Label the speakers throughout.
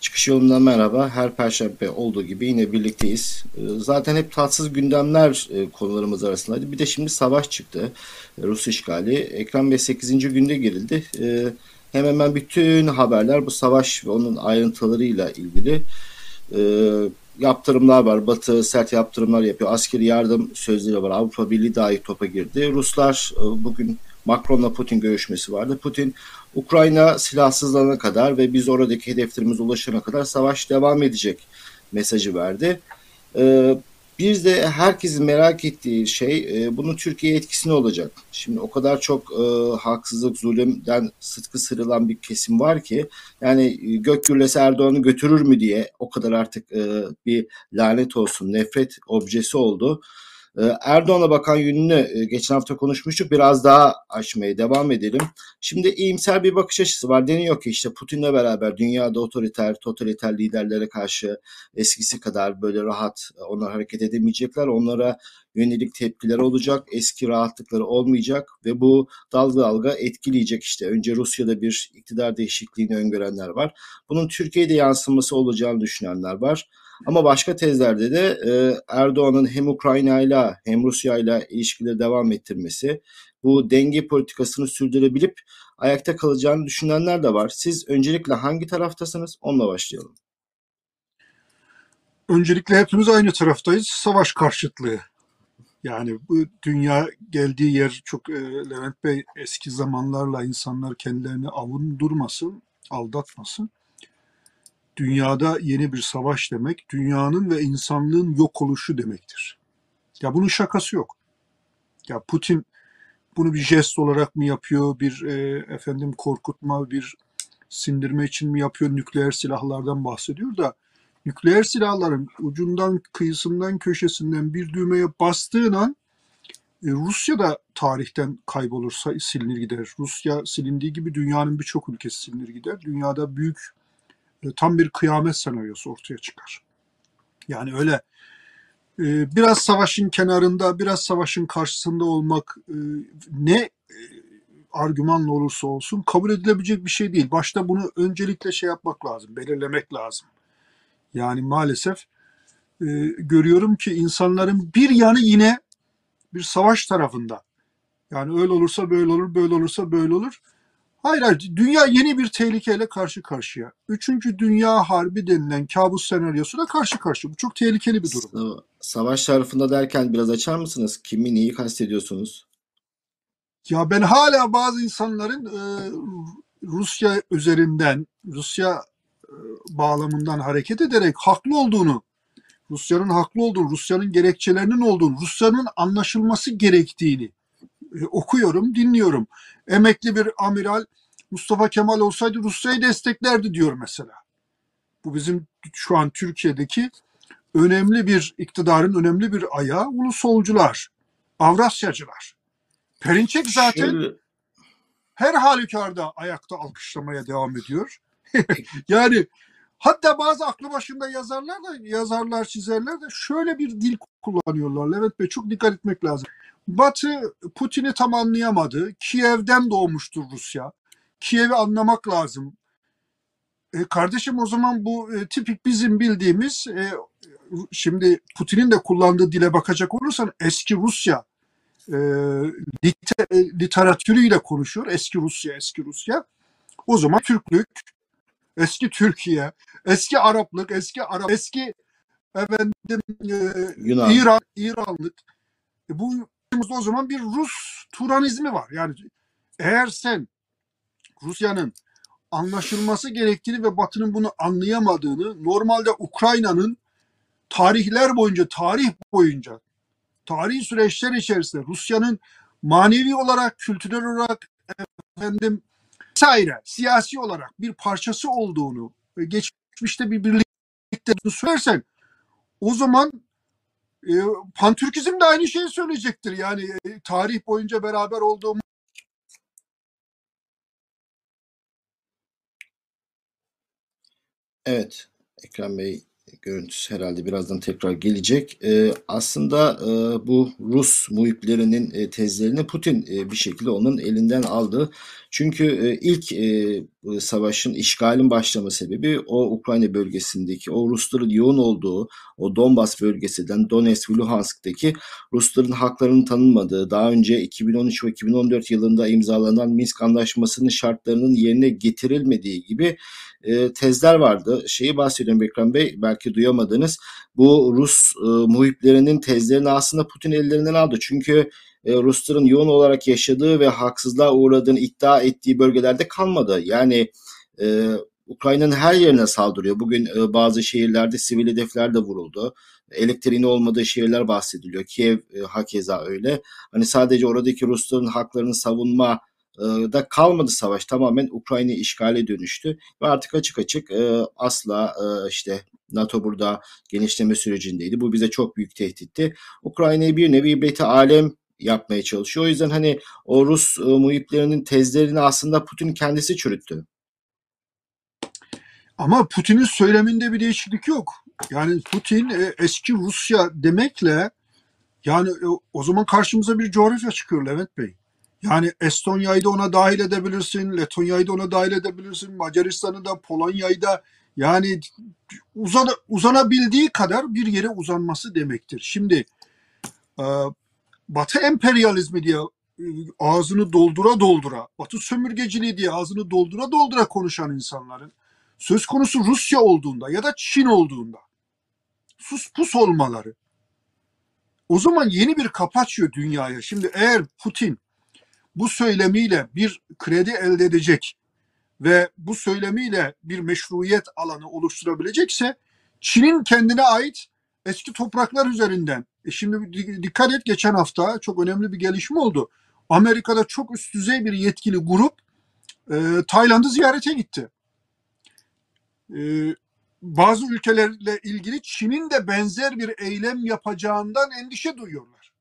Speaker 1: Çıkış yolundan merhaba. Her perşembe olduğu gibi yine birlikteyiz. Ee, zaten hep tatsız gündemler e, konularımız arasındaydı. Bir de şimdi savaş çıktı. E, Rus işgali. Ekran Bey 8. günde girildi. Ee, hemen hemen bütün haberler bu savaş ve onun ayrıntılarıyla ilgili. Yaptırımlar var. Batı sert yaptırımlar yapıyor. Askeri yardım sözleri var. Avrupa Birliği dahi topa girdi. Ruslar e, bugün Macron'la Putin görüşmesi vardı. Putin Ukrayna silahsızlanana kadar ve biz oradaki hedeflerimize ulaşana kadar savaş devam edecek mesajı verdi. Ee, bir de herkesin merak ettiği şey e, bunun Türkiye etkisi ne olacak? Şimdi o kadar çok e, haksızlık, zulümden sıtkı sırılan bir kesim var ki yani e, gök gürlesi Erdoğan'ı götürür mü diye o kadar artık e, bir lanet olsun, nefret objesi oldu. Ee, Erdoğan'a bakan yönünü e, geçen hafta konuşmuştuk. Biraz daha açmaya devam edelim. Şimdi iyimser bir bakış açısı var. Deniyor ki işte Putin'le beraber dünyada otoriter, totaliter liderlere karşı eskisi kadar böyle rahat e, onlar hareket edemeyecekler. Onlara yönelik tepkileri olacak. Eski rahatlıkları olmayacak ve bu dalga dalga etkileyecek işte. Önce Rusya'da bir iktidar değişikliğini öngörenler var. Bunun Türkiye'de yansıması olacağını düşünenler var. Ama başka tezlerde de e, Erdoğan'ın hem Ukrayna ile hem Rusya ile ilişkileri devam ettirmesi, bu denge politikasını sürdürebilip ayakta kalacağını düşünenler de var. Siz öncelikle hangi taraftasınız? Onunla başlayalım.
Speaker 2: Öncelikle hepimiz aynı taraftayız. Savaş karşıtlığı. Yani bu dünya geldiği yer çok e, Levent Bey eski zamanlarla insanlar kendilerini avundurmasın, aldatmasın dünyada yeni bir savaş demek, dünyanın ve insanlığın yok oluşu demektir. Ya bunun şakası yok. Ya Putin bunu bir jest olarak mı yapıyor, bir e, efendim korkutma, bir sindirme için mi yapıyor, nükleer silahlardan bahsediyor da nükleer silahların ucundan, kıyısından, köşesinden bir düğmeye bastığın an e, Rusya da tarihten kaybolursa silinir gider. Rusya silindiği gibi dünyanın birçok ülkesi silinir gider. Dünyada büyük tam bir kıyamet senaryosu ortaya çıkar. Yani öyle e, biraz savaşın kenarında, biraz savaşın karşısında olmak e, ne argümanla olursa olsun kabul edilebilecek bir şey değil. Başta bunu öncelikle şey yapmak lazım, belirlemek lazım. Yani maalesef görüyorum ki insanların bir yanı yine bir savaş tarafında. Yani öyle olursa böyle olur, böyle olursa böyle olur. Hayır, hayır. Dünya yeni bir tehlikeyle karşı karşıya. Üçüncü Dünya Harbi denilen kabus senaryosuna karşı karşıya. Bu çok tehlikeli bir durum.
Speaker 1: Savaş tarafında derken biraz açar mısınız? Kimi neyi kastediyorsunuz?
Speaker 2: Ya ben hala bazı insanların e, Rusya üzerinden, Rusya e, bağlamından hareket ederek haklı olduğunu, Rusya'nın haklı olduğunu, Rusya'nın gerekçelerinin olduğunu, Rusya'nın anlaşılması gerektiğini e, okuyorum, dinliyorum. Emekli bir amiral Mustafa Kemal olsaydı Rusya'yı desteklerdi diyor mesela. Bu bizim şu an Türkiye'deki önemli bir iktidarın önemli bir ayağı ulusolcular, Avrasyacılar. Perinçek zaten Şöyle... her halükarda ayakta alkışlamaya devam ediyor. yani hatta bazı aklı başında yazarlar da yazarlar, çizerler de şöyle bir dil kullanıyorlar. Levent Bey çok dikkat etmek lazım. Batı Putin'i tam anlayamadı. Kiev'den doğmuştur Rusya. Kiev'i anlamak lazım. E, kardeşim o zaman bu e, tipik bizim bildiğimiz e, şimdi Putin'in de kullandığı dile bakacak olursan eski Rusya e, liter, e, literatürüyle konuşuyor. Eski Rusya, eski Rusya. O zaman Türklük, eski Türkiye, eski Araplık, eski Arap, eski efendim e, Yunan. İran, İranlık. E, bu o zaman bir Rus Turanizmi var. Yani eğer sen Rusya'nın anlaşılması gerektiğini ve Batı'nın bunu anlayamadığını, normalde Ukrayna'nın tarihler boyunca, tarih boyunca, tarihi süreçler içerisinde Rusya'nın manevi olarak, kültürel olarak, efendim, vesaire, siyasi olarak bir parçası olduğunu geçmişte bir birlikte söylersen o zaman e, Pantürkizm de aynı şeyi söyleyecektir. Yani e, tarih boyunca beraber olduğumuz
Speaker 1: Evet, Ekrem Bey görüntüsü herhalde birazdan tekrar gelecek. Ee, aslında e, bu Rus muhiplerinin e, tezlerini Putin e, bir şekilde onun elinden aldı. Çünkü e, ilk e, savaşın, işgalin başlama sebebi o Ukrayna bölgesindeki o Rusların yoğun olduğu o Donbas bölgesinden Donetsk ve Luhansk'taki Rusların haklarının tanınmadığı, daha önce 2013 ve 2014 yılında imzalanan Minsk Anlaşması'nın şartlarının yerine getirilmediği gibi e, tezler vardı. Şeyi bahsediyorum Bekram Bey, belki duyamadınız. Bu Rus e, muhiplerinin tezlerini aslında Putin ellerinden aldı. Çünkü e, Rusların yoğun olarak yaşadığı ve haksızlığa uğradığını iddia ettiği bölgelerde kalmadı. Yani e, Ukrayna'nın her yerine saldırıyor. Bugün e, bazı şehirlerde sivil hedefler de vuruldu. Elektriğin olmadığı şehirler bahsediliyor. Kiev e, hakeza öyle. Hani sadece oradaki Rusların haklarını savunma da kalmadı savaş. Tamamen Ukrayna işgale dönüştü. Ve artık açık açık e, asla e, işte NATO burada genişleme sürecindeydi. Bu bize çok büyük tehditti. Ukrayna'yı bir nevi beti alem yapmaya çalışıyor. O yüzden hani o Rus e, muhiplerinin tezlerini aslında Putin kendisi çürüttü.
Speaker 2: Ama Putin'in söyleminde bir değişiklik yok. Yani Putin e, eski Rusya demekle yani e, o zaman karşımıza bir coğrafya çıkıyor Levent Bey. Yani Estonya'yı da ona dahil edebilirsin, Letonya'yı da ona dahil edebilirsin, Macaristan'ı da, Polonya'yı da yani uzan, uzanabildiği kadar bir yere uzanması demektir. Şimdi e, Batı emperyalizmi diye e, ağzını doldura doldura, Batı sömürgeciliği diye ağzını doldura doldura konuşan insanların söz konusu Rusya olduğunda ya da Çin olduğunda sus pus olmaları o zaman yeni bir kapı açıyor dünyaya. Şimdi eğer Putin bu söylemiyle bir kredi elde edecek ve bu söylemiyle bir meşruiyet alanı oluşturabilecekse Çin'in kendine ait eski topraklar üzerinden. E şimdi dikkat et geçen hafta çok önemli bir gelişme oldu. Amerika'da çok üst düzey bir yetkili grup e, Tayland'ı ziyarete gitti. E, bazı ülkelerle ilgili Çin'in de benzer bir eylem yapacağından endişe duyuyorlar.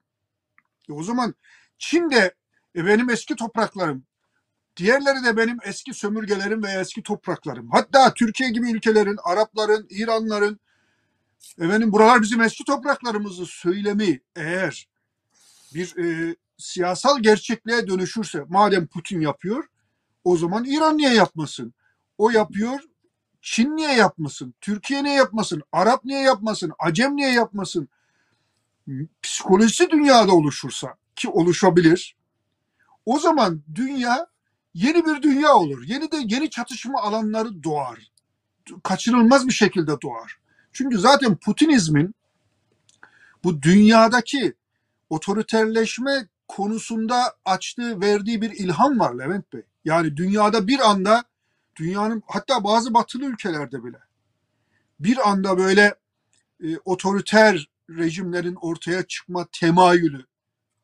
Speaker 2: E o zaman Çin de e, benim eski topraklarım, diğerleri de benim eski sömürgelerim veya eski topraklarım. Hatta Türkiye gibi ülkelerin, Arapların, İranların, efendim buralar bizim eski topraklarımızı söylemi eğer bir e, siyasal gerçekliğe dönüşürse, madem Putin yapıyor, o zaman İran niye yapmasın? O yapıyor, Çin niye yapmasın? Türkiye niye yapmasın? Arap niye yapmasın? Acem niye yapmasın? Psikolojisi dünyada oluşursa ki oluşabilir. O zaman dünya yeni bir dünya olur. Yeni de yeni çatışma alanları doğar. Kaçınılmaz bir şekilde doğar. Çünkü zaten Putinizmin bu dünyadaki otoriterleşme konusunda açtığı, verdiği bir ilham var Levent Bey. Yani dünyada bir anda dünyanın hatta bazı batılı ülkelerde bile bir anda böyle e, otoriter rejimlerin ortaya çıkma temayülü,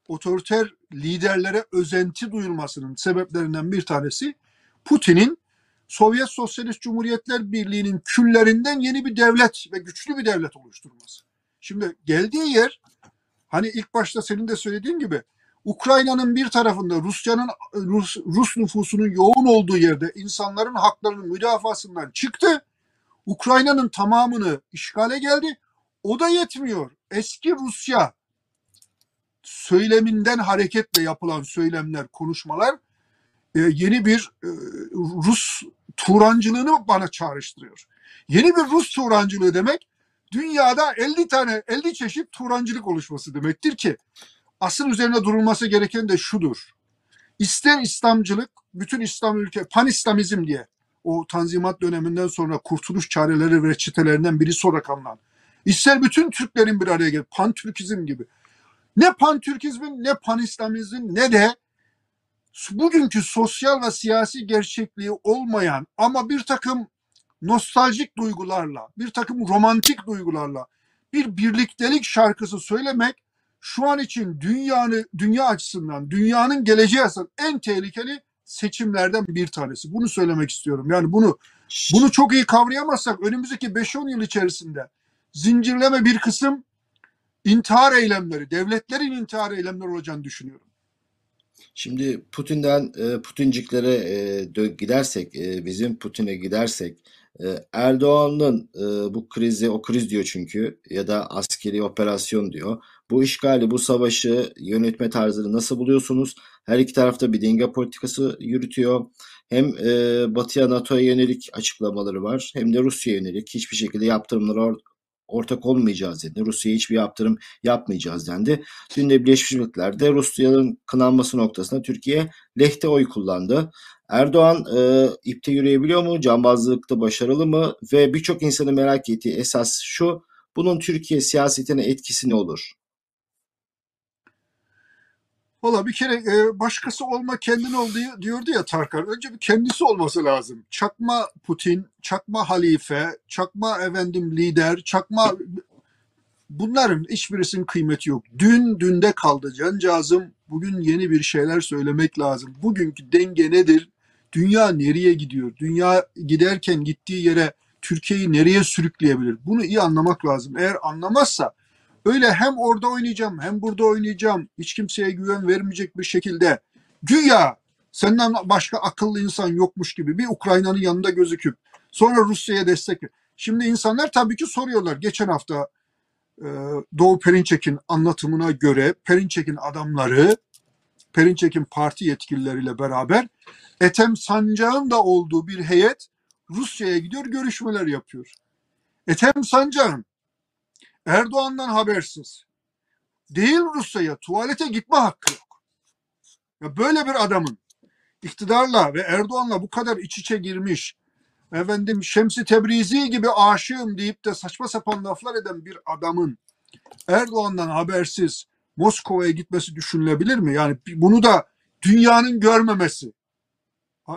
Speaker 2: otoriter liderlere özenti duyulmasının sebeplerinden bir tanesi Putin'in Sovyet Sosyalist Cumhuriyetler Birliği'nin küllerinden yeni bir devlet ve güçlü bir devlet oluşturması. Şimdi geldiği yer hani ilk başta senin de söylediğin gibi Ukrayna'nın bir tarafında Rusya'nın Rus, Rus nüfusunun yoğun olduğu yerde insanların haklarının müdafasından çıktı. Ukrayna'nın tamamını işgale geldi. O da yetmiyor. Eski Rusya söyleminden hareketle yapılan söylemler, konuşmalar e, yeni bir e, Rus Turancılığını bana çağrıştırıyor. Yeni bir Rus Turancılığı demek dünyada 50 tane 50 çeşit Turancılık oluşması demektir ki asıl üzerine durulması gereken de şudur. İster İslamcılık, bütün İslam ülke, pan-İslamizm diye o tanzimat döneminden sonra kurtuluş çareleri ve reçetelerinden birisi olarak anılan. İster bütün Türklerin bir araya gelip pan-Türkizm gibi. Ne pan-Türkizmin ne pan-İslamizmin ne de bugünkü sosyal ve siyasi gerçekliği olmayan ama bir takım nostaljik duygularla, bir takım romantik duygularla bir birliktelik şarkısı söylemek şu an için dünyanın dünya açısından, dünyanın geleceği açısından en tehlikeli seçimlerden bir tanesi. Bunu söylemek istiyorum. Yani bunu bunu çok iyi kavrayamazsak önümüzdeki 5-10 yıl içerisinde zincirleme bir kısım intihar eylemleri, devletlerin intihar eylemleri olacağını düşünüyorum.
Speaker 1: Şimdi Putin'den e, Putinciklere e, gidersek, e, bizim Putin'e gidersek, Erdoğan'ın bu krizi, o kriz diyor çünkü ya da askeri operasyon diyor. Bu işgali, bu savaşı yönetme tarzını nasıl buluyorsunuz? Her iki tarafta bir denge politikası yürütüyor. Hem Batı'ya NATO'ya yönelik açıklamaları var hem de Rusya'ya yönelik hiçbir şekilde yaptırımlara or- ortak olmayacağız dedi. Rusya'ya hiçbir yaptırım yapmayacağız dendi. Dün de Birleşmiş Milletler'de Rusya'nın kınanması noktasında Türkiye lehte oy kullandı. Erdoğan e, ipte yürüyebiliyor mu? Cambazlıkta başarılı mı? Ve birçok insanın merak ettiği esas şu. Bunun Türkiye siyasetine etkisi ne olur?
Speaker 2: Valla bir kere e, başkası olma kendin ol diye- diyordu ya Tarkan. Önce bir kendisi olması lazım. Çakma Putin, çakma halife, çakma efendim lider, çakma bunların hiçbirisinin kıymeti yok. Dün dünde kaldı cancağızım. Bugün yeni bir şeyler söylemek lazım. Bugünkü denge nedir? Dünya nereye gidiyor? Dünya giderken gittiği yere Türkiye'yi nereye sürükleyebilir? Bunu iyi anlamak lazım. Eğer anlamazsa öyle hem orada oynayacağım hem burada oynayacağım hiç kimseye güven vermeyecek bir şekilde güya senden başka akıllı insan yokmuş gibi bir Ukrayna'nın yanında gözüküp sonra Rusya'ya destek Şimdi insanlar tabii ki soruyorlar. Geçen hafta e, Doğu Perinçek'in anlatımına göre Perinçek'in adamları Perinçek'in parti yetkilileriyle beraber Ethem Sancak'ın da olduğu bir heyet Rusya'ya gidiyor görüşmeler yapıyor. Ethem Sancak'ın Erdoğan'dan habersiz değil Rusya'ya tuvalete gitme hakkı yok. Ya böyle bir adamın iktidarla ve Erdoğan'la bu kadar iç içe girmiş efendim Şemsi Tebrizi gibi aşığım deyip de saçma sapan laflar eden bir adamın Erdoğan'dan habersiz Moskova'ya gitmesi düşünülebilir mi? Yani bunu da dünyanın görmemesi,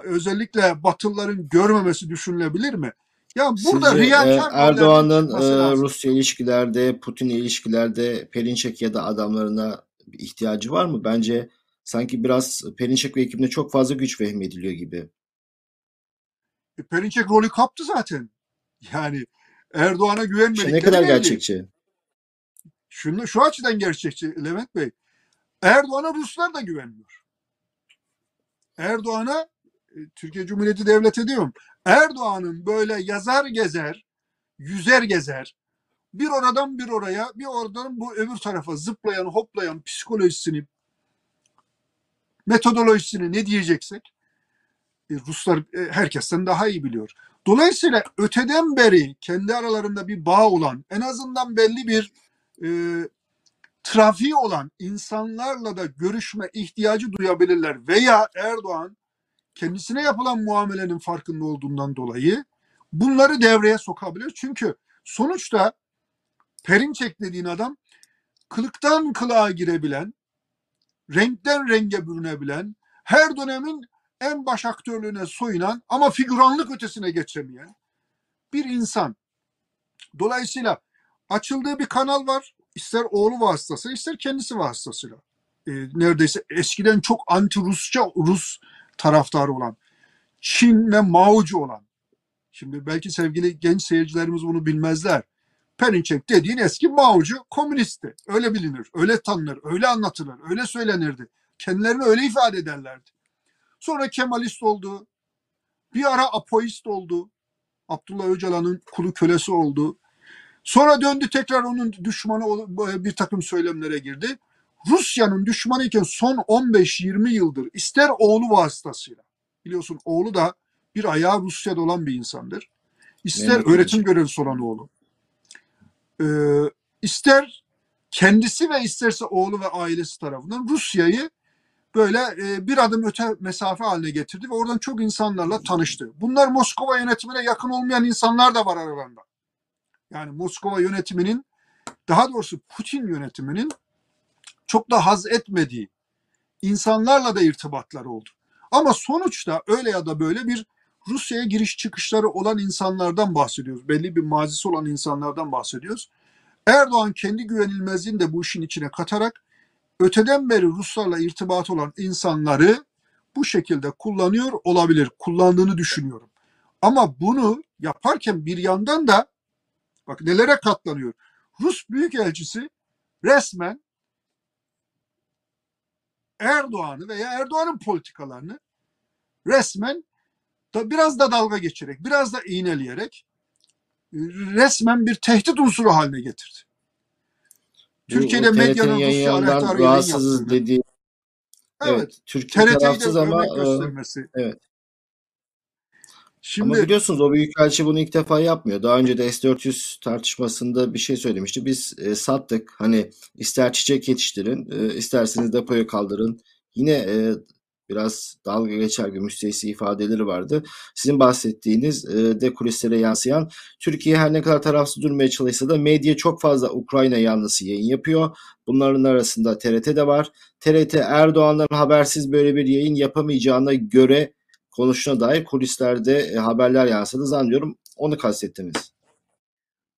Speaker 2: özellikle Batılıların görmemesi düşünülebilir mi? Ya burada
Speaker 1: Sizce, e, Erdoğan'ın e. Rusya ilişkilerde, Putin ilişkilerde Perinçek ya da adamlarına bir ihtiyacı var mı? Bence sanki biraz Perinçek ve ekibine çok fazla güç vehmediliyor gibi.
Speaker 2: E, Perinçek rolü kaptı zaten. Yani Erdoğan'a
Speaker 1: İşte
Speaker 2: güvenmedikleri
Speaker 1: ne kadar
Speaker 2: belli.
Speaker 1: gerçekçi?
Speaker 2: Şunu, şu açıdan gerçekçi Levent Bey. Erdoğan'a Ruslar da güvenmiyor. Erdoğan'a e, Türkiye Cumhuriyeti Devleti diyorum. Erdoğan'ın böyle yazar gezer, yüzer gezer, bir oradan bir oraya, bir oradan bu öbür tarafa zıplayan, hoplayan psikolojisini, metodolojisini ne diyeceksek e, Ruslar e, herkesten daha iyi biliyor. Dolayısıyla öteden beri kendi aralarında bir bağ olan, en azından belli bir e, trafiği olan insanlarla da görüşme ihtiyacı duyabilirler. Veya Erdoğan kendisine yapılan muamelenin farkında olduğundan dolayı bunları devreye sokabilir. Çünkü sonuçta Perinçek dediğin adam kılıktan kılığa girebilen, renkten renge bürünebilen, her dönemin en baş aktörlüğüne soyunan ama figüranlık ötesine geçemeyen bir insan. Dolayısıyla açıldığı bir kanal var. İster oğlu vasıtası, ister kendisi vasıtasıyla. Ee, neredeyse eskiden çok anti-Rusça, Rus taraftarı olan, Çin ve Mao'cu olan. Şimdi belki sevgili genç seyircilerimiz bunu bilmezler. Perinçek dediğin eski Mao'cu komünistti. Öyle bilinir, öyle tanınır, öyle anlatılır, öyle söylenirdi. Kendilerini öyle ifade ederlerdi. Sonra Kemalist oldu. Bir ara apoist oldu. Abdullah Öcalan'ın kulu kölesi oldu. Sonra döndü tekrar onun düşmanı bir takım söylemlere girdi. Rusya'nın düşmanı iken son 15-20 yıldır ister oğlu vasıtasıyla biliyorsun oğlu da bir ayağı Rusya'da olan bir insandır. İster
Speaker 1: Mehmet
Speaker 2: öğretim görevlisi olan oğlu. Ee, ister kendisi ve isterse oğlu ve ailesi tarafından Rusya'yı böyle e, bir adım öte mesafe haline getirdi ve oradan çok insanlarla tanıştı. Bunlar Moskova yönetimine yakın olmayan insanlar da var aralarında. Yani Moskova yönetiminin daha doğrusu Putin yönetiminin çok da haz etmediği insanlarla da irtibatları oldu. Ama sonuçta öyle ya da böyle bir Rusya'ya giriş çıkışları olan insanlardan bahsediyoruz. Belli bir mazisi olan insanlardan bahsediyoruz. Erdoğan kendi güvenilmezliğini de bu işin içine katarak öteden beri Ruslarla irtibat olan insanları bu şekilde kullanıyor olabilir. Kullandığını düşünüyorum. Ama bunu yaparken bir yandan da bak nelere katlanıyor. Rus Büyükelçisi resmen Erdoğan'ı veya Erdoğan'ın politikalarını resmen da biraz da dalga geçerek, biraz da iğneleyerek resmen bir tehdit unsuru haline getirdi. Türkiye'de medyanın Rusya
Speaker 1: rahatsızız dediği
Speaker 2: Evet.
Speaker 1: Evet, Türkiye tarafsız ama e,
Speaker 2: göstermesi.
Speaker 1: evet.
Speaker 2: Şimdi
Speaker 1: Ama biliyorsunuz o büyükelçi bunu ilk defa yapmıyor. Daha önce de S-400 tartışmasında bir şey söylemişti. Biz e, sattık. Hani ister çiçek yetiştirin, e, isterseniz depoya kaldırın. Yine e, biraz dalga geçer gibi müstehsi ifadeleri vardı. Sizin bahsettiğiniz e, de kulislere yansıyan Türkiye her ne kadar tarafsız durmaya çalışsa da medya çok fazla Ukrayna yanlısı yayın yapıyor. Bunların arasında TRT de var. TRT Erdoğan'dan habersiz böyle bir yayın yapamayacağına göre konuşuna dair kulislerde e, haberler yansıdı zannediyorum. Onu kastettiniz.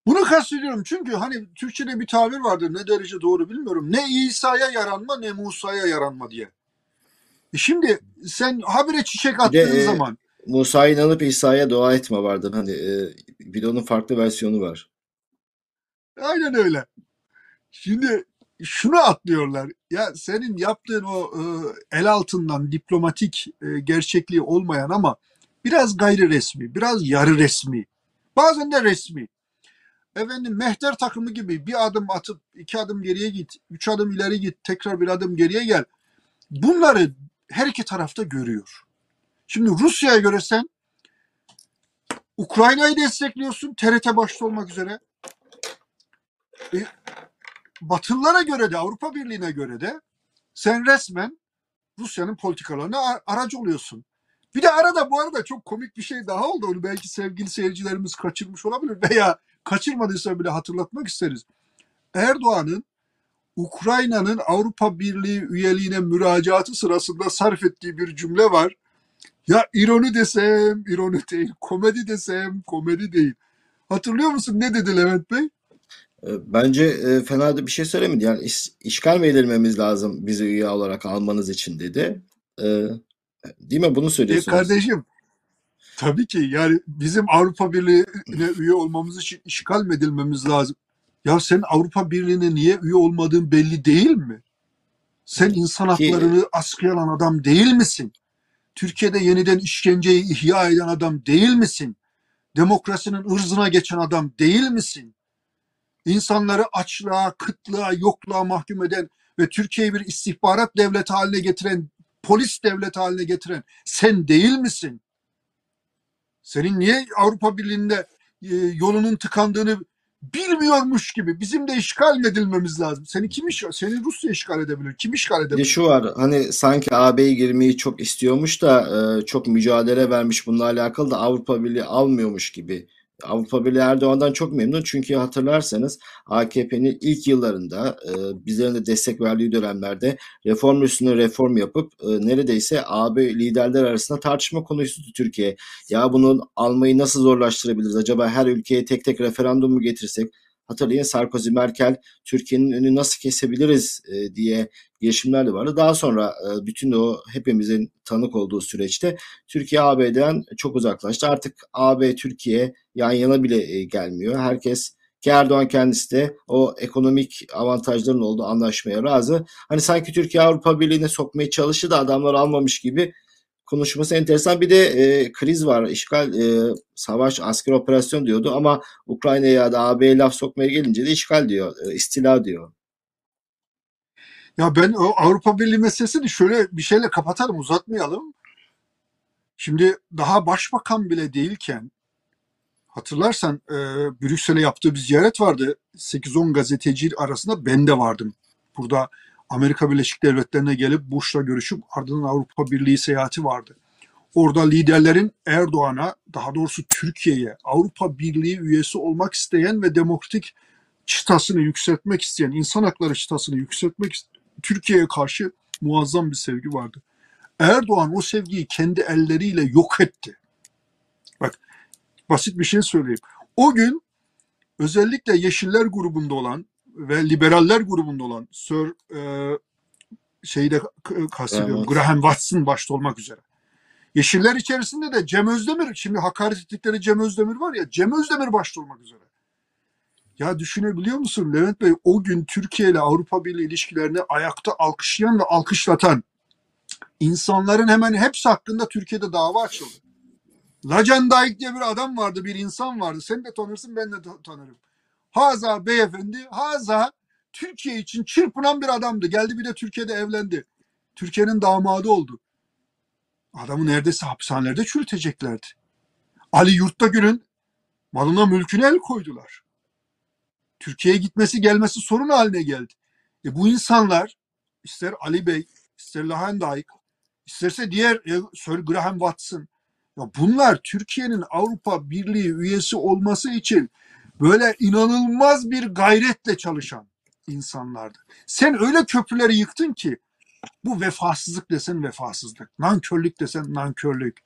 Speaker 2: bunu kastediyorum çünkü hani Türkçe'de bir tabir vardır ne derece doğru bilmiyorum. Ne İsa'ya yaranma ne Musa'ya yaranma diye. E Şimdi sen habire çiçek
Speaker 1: Bir de
Speaker 2: attığın
Speaker 1: e,
Speaker 2: zaman
Speaker 1: Musa'ya inanıp İsa'ya dua etme vardır. Hani e, bir de onun farklı versiyonu var.
Speaker 2: aynen öyle. Şimdi şunu atlıyorlar. Ya senin yaptığın o e, el altından diplomatik e, gerçekliği olmayan ama biraz gayri resmi, biraz yarı resmi, bazen de resmi. Efendim mehter takımı gibi bir adım atıp iki adım geriye git, üç adım ileri git, tekrar bir adım geriye gel. Bunları her iki tarafta görüyor. Şimdi Rusya'ya göre sen Ukrayna'yı destekliyorsun, TRT başta olmak üzere. E, Batılılara göre de Avrupa Birliği'ne göre de sen resmen Rusya'nın politikalarına aracı oluyorsun. Bir de arada bu arada çok komik bir şey daha oldu. Onu belki sevgili seyircilerimiz kaçırmış olabilir veya kaçırmadıysa bile hatırlatmak isteriz. Erdoğan'ın Ukrayna'nın Avrupa Birliği üyeliğine müracaatı sırasında sarf ettiği bir cümle var. Ya ironi desem ironi değil, komedi desem komedi değil. Hatırlıyor musun ne dedi Levent Bey?
Speaker 1: E, Bence e, fena da bir şey söylemedi. Yani iş- işgal mi edilmemiz lazım bizi üye olarak almanız için dedi. E, değil mi? Bunu
Speaker 2: E
Speaker 1: söylüyorsunuz.
Speaker 2: kardeşim tabii ki yani bizim Avrupa Birliği'ne üye olmamız için işgal mi edilmemiz lazım? Ya sen Avrupa Birliği'ne niye üye olmadığın belli değil mi? Sen insan haklarını askıya alan adam değil misin? Türkiye'de yeniden işkenceyi ihya eden adam değil misin? Demokrasinin ırzına geçen adam değil misin? İnsanları açlığa, kıtlığa, yokluğa mahkum eden ve Türkiye'yi bir istihbarat devleti haline getiren, polis devleti haline getiren sen değil misin? Senin niye Avrupa Birliği'nde e, yolunun tıkandığını bilmiyormuş gibi bizim de işgal mi edilmemiz lazım? Seni kim işgal, seni Rusya işgal edebilir, kim işgal edebilir?
Speaker 1: şu var hani sanki AB'ye girmeyi çok istiyormuş da e, çok mücadele vermiş bununla alakalı da Avrupa Birliği almıyormuş gibi. Avrupa Birliği Erdoğan'dan çok memnun çünkü hatırlarsanız AKP'nin ilk yıllarında e, bizlerin de destek verdiği dönemlerde reform üstüne reform yapıp e, neredeyse AB liderler arasında tartışma konusuydu Türkiye. Ya bunu almayı nasıl zorlaştırabiliriz? Acaba her ülkeye tek tek referandum mu getirsek? Hatırlayın Sarkozy, Merkel Türkiye'nin önünü nasıl kesebiliriz e, diye girişimler de vardı. Daha sonra e, bütün o hepimizin tanık olduğu süreçte Türkiye AB'den çok uzaklaştı. Artık AB Türkiye yan yana bile e, gelmiyor. Herkes ki Erdoğan kendisi de o ekonomik avantajların olduğu anlaşmaya razı. Hani sanki Türkiye Avrupa Birliği'ne sokmaya çalıştı da adamlar almamış gibi konuşması enteresan. Bir de e, kriz var. İşgal, e, savaş, asker operasyon diyordu ama Ukrayna'ya ya da AB'ye laf sokmaya gelince de işgal diyor. E, istila diyor.
Speaker 2: Ya ben o Avrupa Birliği meselesini şöyle bir şeyle kapatalım, uzatmayalım. Şimdi daha başbakan bile değilken hatırlarsan e, Brüksel'e yaptığı bir ziyaret vardı. 8-10 gazeteci arasında ben de vardım. Burada Amerika Birleşik Devletleri'ne gelip Bush'la görüşüp ardından Avrupa Birliği seyahati vardı. Orada liderlerin Erdoğan'a, daha doğrusu Türkiye'ye Avrupa Birliği üyesi olmak isteyen ve demokratik çıtasını yükseltmek isteyen, insan hakları çıtasını yükseltmek Türkiye'ye karşı muazzam bir sevgi vardı. Erdoğan o sevgiyi kendi elleriyle yok etti. Bak basit bir şey söyleyeyim. O gün özellikle Yeşiller grubunda olan ve Liberaller grubunda olan Sir e, şeyi de kastediyorum.
Speaker 1: Evet.
Speaker 2: Graham Watson başta olmak üzere. Yeşiller içerisinde de Cem Özdemir, şimdi hakaret ettikleri Cem Özdemir var ya, Cem Özdemir başta olmak üzere. Ya düşünebiliyor musun Levent Bey o gün Türkiye ile Avrupa Birliği ilişkilerini ayakta alkışlayan ve alkışlatan insanların hemen hepsi hakkında Türkiye'de dava açıldı. Lacan Daik diye bir adam vardı, bir insan vardı. Sen de tanırsın, ben de ta- tanırım. Haza beyefendi, Haza Türkiye için çırpınan bir adamdı. Geldi bir de Türkiye'de evlendi. Türkiye'nin damadı oldu. Adamı neredeyse hapishanelerde çürüteceklerdi. Ali Yurttagül'ün malına mülküne el koydular. Türkiye'ye gitmesi gelmesi sorun haline geldi. E bu insanlar ister Ali Bey, ister Lahendijk, isterse diğer e, Sir Graham Watson. Ya bunlar Türkiye'nin Avrupa Birliği üyesi olması için böyle inanılmaz bir gayretle çalışan insanlardı. Sen öyle köprüleri yıktın ki bu vefasızlık desen vefasızlık, nankörlük desen nankörlük.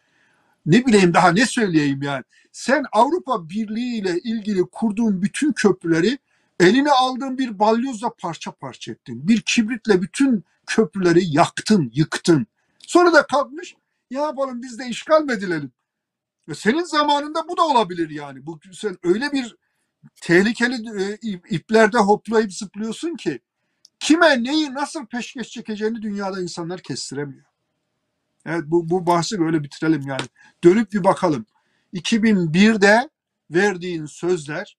Speaker 2: Ne bileyim daha ne söyleyeyim yani. Sen Avrupa Birliği ile ilgili kurduğun bütün köprüleri eline aldığın bir balyozla parça parça ettin. Bir kibritle bütün köprüleri yaktın, yıktın. Sonra da kalkmış ya yapalım biz de işgal mi edilelim? E senin zamanında bu da olabilir yani. Bu sen öyle bir tehlikeli e, ip- iplerde hoplayıp zıplıyorsun ki kime neyi nasıl peşkeş çekeceğini dünyada insanlar kestiremiyor. Evet bu, bu bahsi böyle bitirelim yani. Dönüp bir bakalım. 2001'de verdiğin sözler,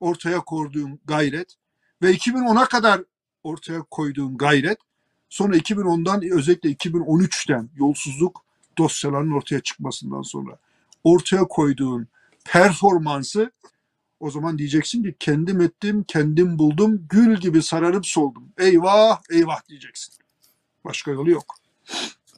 Speaker 2: ortaya koyduğun gayret ve 2010'a kadar ortaya koyduğun gayret sonra 2010'dan özellikle 2013'ten yolsuzluk dosyalarının ortaya çıkmasından sonra ortaya koyduğun performansı o zaman diyeceksin ki kendim ettim, kendim buldum, gül gibi sararıp soldum. Eyvah, eyvah diyeceksin. Başka yolu yok.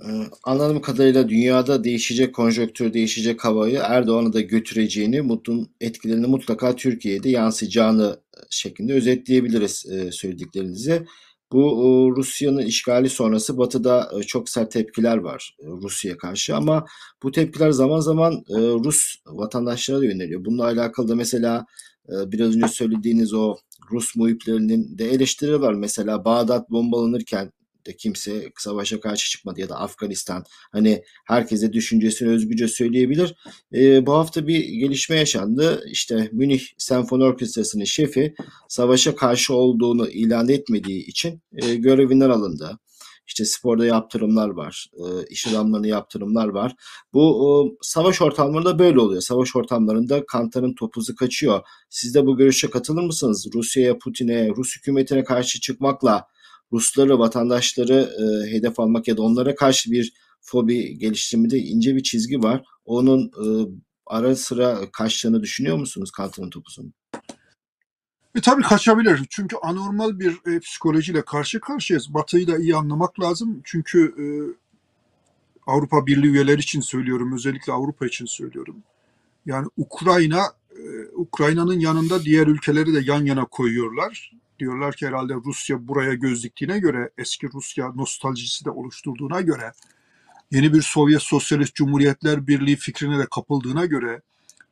Speaker 1: Ee, Anladığım kadarıyla dünyada değişecek konjonktür, değişecek havayı Erdoğan'ı da götüreceğini, mutlu etkilerini mutlaka Türkiye'de yansıyacağını şeklinde özetleyebiliriz e, söylediklerinizi. Bu e, Rusya'nın işgali sonrası Batı'da e, çok sert tepkiler var e, Rusya'ya karşı ama bu tepkiler zaman zaman Rus vatandaşlara da yöneliyor. Bununla alakalı da mesela biraz önce söylediğiniz o Rus muhiplerinin de eleştirileri var. Mesela Bağdat bombalanırken de kimse savaşa karşı çıkmadı ya da Afganistan. Hani herkese düşüncesini özgürce söyleyebilir. E, bu hafta bir gelişme yaşandı. İşte Münih Senfoni Orkestrası'nın şefi savaşa karşı olduğunu ilan etmediği için e, görevinden alındı. İşte sporda yaptırımlar var, e, iş adamlarına yaptırımlar var. Bu e, savaş ortamlarında böyle oluyor. Savaş ortamlarında kantarın topuzu kaçıyor. Siz de bu görüşe katılır mısınız? Rusya'ya, Putin'e, Rus hükümetine karşı çıkmakla Rusları, vatandaşları e, hedef almak ya da onlara karşı bir fobi geliştirmede ince bir çizgi var. Onun e, ara sıra kaçtığını düşünüyor musunuz kantarın topuzunun?
Speaker 2: E tabii kaçabilir. Çünkü anormal bir e, psikolojiyle karşı karşıyayız. Batı'yı da iyi anlamak lazım. Çünkü e, Avrupa Birliği üyeleri için söylüyorum. Özellikle Avrupa için söylüyorum. Yani Ukrayna, e, Ukrayna'nın yanında diğer ülkeleri de yan yana koyuyorlar. Diyorlar ki herhalde Rusya buraya göz diktiğine göre, eski Rusya nostaljisi de oluşturduğuna göre, yeni bir Sovyet Sosyalist Cumhuriyetler Birliği fikrine de kapıldığına göre,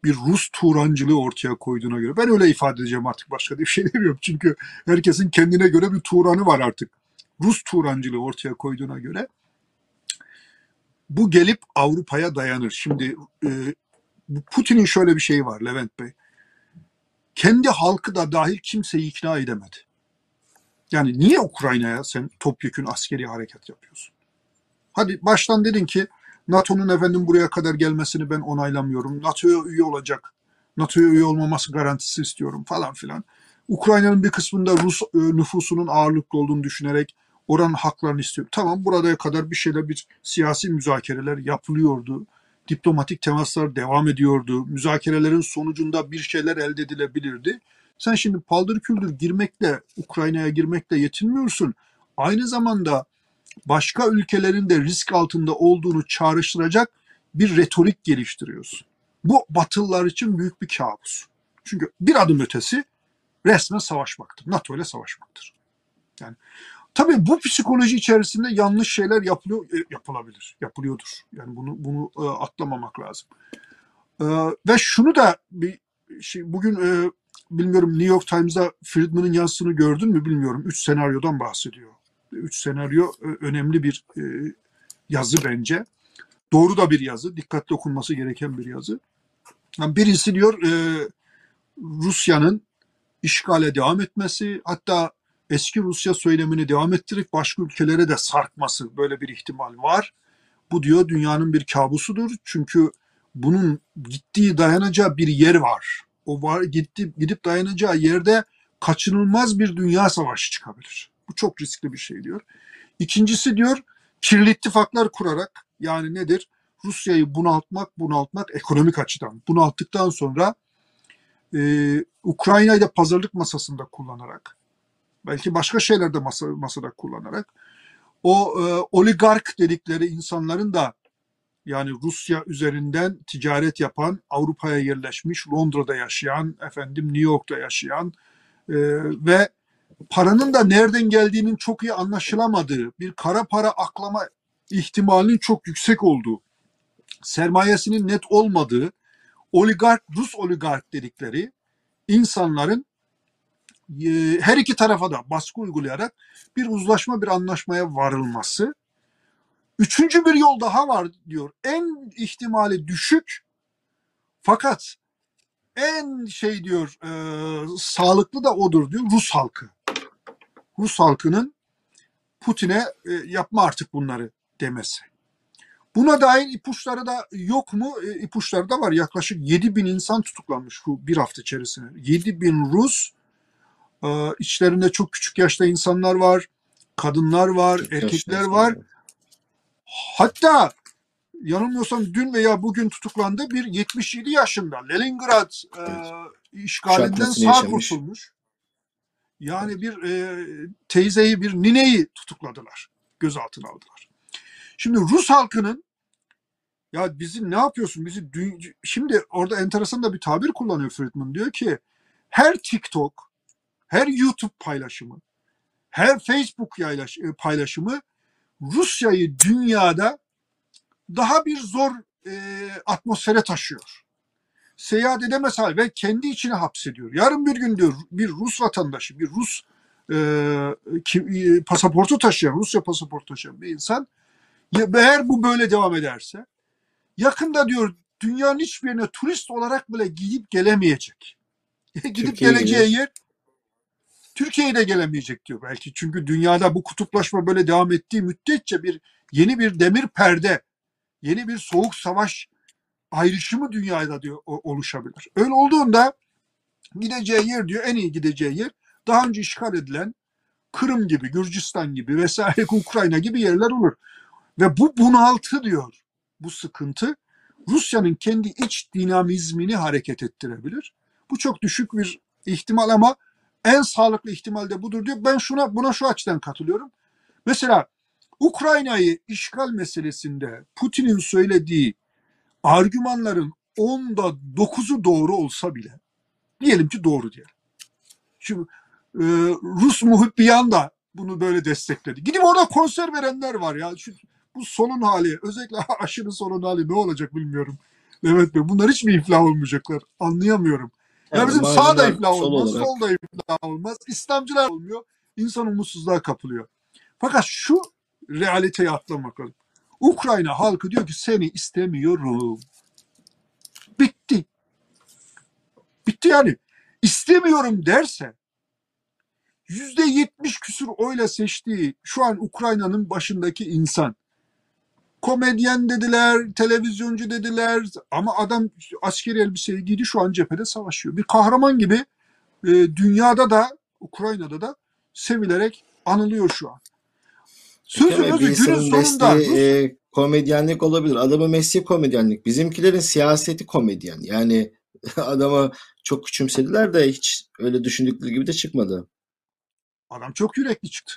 Speaker 2: bir Rus Turancılığı ortaya koyduğuna göre. Ben öyle ifade edeceğim artık başka bir şey demiyorum. Çünkü herkesin kendine göre bir Turan'ı var artık. Rus Turancılığı ortaya koyduğuna göre bu gelip Avrupa'ya dayanır. Şimdi e, Putin'in şöyle bir şeyi var Levent Bey. Kendi halkı da dahil kimseyi ikna edemedi. Yani niye Ukrayna'ya sen topyekün askeri hareket yapıyorsun? Hadi baştan dedin ki NATO'nun efendim buraya kadar gelmesini ben onaylamıyorum. NATO'ya üye olacak. NATO'ya üye olmaması garantisi istiyorum falan filan. Ukrayna'nın bir kısmında Rus e, nüfusunun ağırlıklı olduğunu düşünerek oranın haklarını istiyor. Tamam buraya kadar bir şeyler bir siyasi müzakereler yapılıyordu. Diplomatik temaslar devam ediyordu. Müzakerelerin sonucunda bir şeyler elde edilebilirdi. Sen şimdi paldır küldür girmekle, Ukrayna'ya girmekle yetinmiyorsun. Aynı zamanda başka ülkelerin de risk altında olduğunu çağrıştıracak bir retorik geliştiriyorsun. Bu Batılılar için büyük bir kabus. Çünkü bir adım ötesi resmen savaşmaktır. NATO ile savaşmaktır. Yani tabii bu psikoloji içerisinde yanlış şeyler yapılıyor, e, yapılabilir, yapılıyordur. Yani bunu bunu e, atlamamak lazım. E, ve şunu da bir şey bugün e, bilmiyorum New York Times'da Friedman'ın yazısını gördün mü bilmiyorum. Üç senaryodan bahsediyor. Üç senaryo e, önemli bir e, yazı bence. Doğru da bir yazı, dikkatli okunması gereken bir yazı. Yani birisi diyor e, Rusya'nın işgale devam etmesi, hatta eski Rusya söylemini devam ettirip başka ülkelere de sarkması böyle bir ihtimal var. Bu diyor dünyanın bir kabusudur. Çünkü bunun gittiği dayanacağı bir yer var. O var gitti gidip dayanacağı yerde kaçınılmaz bir dünya savaşı çıkabilir. Bu çok riskli bir şey diyor. İkincisi diyor kirli ittifaklar kurarak yani nedir? Rusya'yı bunaltmak, bunaltmak ekonomik açıdan. Bunalttıktan sonra e, Ukrayna'yı da pazarlık masasında kullanarak belki başka şeylerde masa, masada kullanarak. O e, oligark dedikleri insanların da yani Rusya üzerinden ticaret yapan, Avrupa'ya yerleşmiş, Londra'da yaşayan, efendim New York'ta yaşayan e, ve paranın da nereden geldiğinin çok iyi anlaşılamadığı, bir kara para aklama ihtimalinin çok yüksek olduğu, sermayesinin net olmadığı, oligark, Rus oligark dedikleri insanların her iki tarafa da baskı uygulayarak bir uzlaşma, bir anlaşmaya varılması. Üçüncü bir yol daha var diyor. En ihtimali düşük fakat en şey diyor e, sağlıklı da odur diyor Rus halkı. Rus halkının Putin'e e, yapma artık bunları demesi. Buna dair ipuçları da yok mu? E, ipuçları da var. Yaklaşık 7 bin insan tutuklanmış bu bir hafta içerisinde. 7 bin Rus, e, içlerinde çok küçük yaşta insanlar var, kadınlar var, erkekler var. Hatta yanılmıyorsam dün veya bugün tutuklandı bir 77 yaşında Leningrad e, işgalinden
Speaker 1: Kuşatmasını
Speaker 2: sağ
Speaker 1: yaşamış.
Speaker 2: kurtulmuş. Yani bir e, teyzeyi, bir nineyi tutukladılar. Gözaltına aldılar. Şimdi Rus halkının ya bizi ne yapıyorsun? Bizi dü- şimdi orada enteresan da bir tabir kullanıyor Friedman. Diyor ki her TikTok, her YouTube paylaşımı, her Facebook e, paylaşımı Rusya'yı dünyada daha bir zor e, atmosfere taşıyor. Seyahat edemez hal ve kendi içine hapsediyor. Yarın bir gün diyor bir Rus vatandaşı, bir Rus e, ki, e, pasaportu taşıyan, Rusya pasaportu taşıyan bir insan ya, eğer bu böyle devam ederse yakında diyor dünyanın hiçbir yerine turist olarak bile gidip gelemeyecek. gidip
Speaker 1: Türkiye'ye
Speaker 2: geleceği
Speaker 1: gelir.
Speaker 2: yer Türkiye'ye de gelemeyecek diyor belki. Çünkü dünyada bu kutuplaşma böyle devam ettiği müddetçe bir yeni bir demir perde, yeni bir soğuk savaş ayrışımı dünyada diyor oluşabilir. Öyle olduğunda gideceği yer diyor en iyi gideceği yer daha önce işgal edilen Kırım gibi, Gürcistan gibi vesaire Ukrayna gibi yerler olur. Ve bu bunaltı diyor. Bu sıkıntı Rusya'nın kendi iç dinamizmini hareket ettirebilir. Bu çok düşük bir ihtimal ama en sağlıklı ihtimal de budur diyor. Ben şuna buna şu açıdan katılıyorum. Mesela Ukrayna'yı işgal meselesinde Putin'in söylediği argümanların onda dokuzu doğru olsa bile diyelim ki doğru diyelim. Şimdi e, Rus muhibbiyan da bunu böyle destekledi. Gidip orada konser verenler var ya. Şu, bu sonun hali özellikle aşırı sonun hali ne olacak bilmiyorum. Evet Bey bunlar hiç mi iflah olmayacaklar? Anlayamıyorum. Ya
Speaker 1: Yani
Speaker 2: bizim sağ da iflah
Speaker 1: sol
Speaker 2: olmaz,
Speaker 1: olarak.
Speaker 2: sol da iflah olmaz. İslamcılar olmuyor. İnsan umutsuzluğa kapılıyor. Fakat şu realiteye atlamak lazım. Ukrayna halkı diyor ki seni istemiyorum. Bitti. Bitti yani. İstemiyorum derse yüzde yetmiş küsur oyla seçtiği şu an Ukrayna'nın başındaki insan komedyen dediler, televizyoncu dediler ama adam askeri elbiseyi giydi şu an cephede savaşıyor. Bir kahraman gibi e, dünyada da Ukrayna'da da sevilerek anılıyor şu an.
Speaker 1: Bir
Speaker 2: günün sonunda
Speaker 1: mesleği e, komedyenlik olabilir. Adamın mesleği komedyenlik. Bizimkilerin siyaseti komedyen. Yani adama çok küçümsediler de hiç öyle düşündükleri gibi de çıkmadı.
Speaker 2: adam çok yürekli çıktı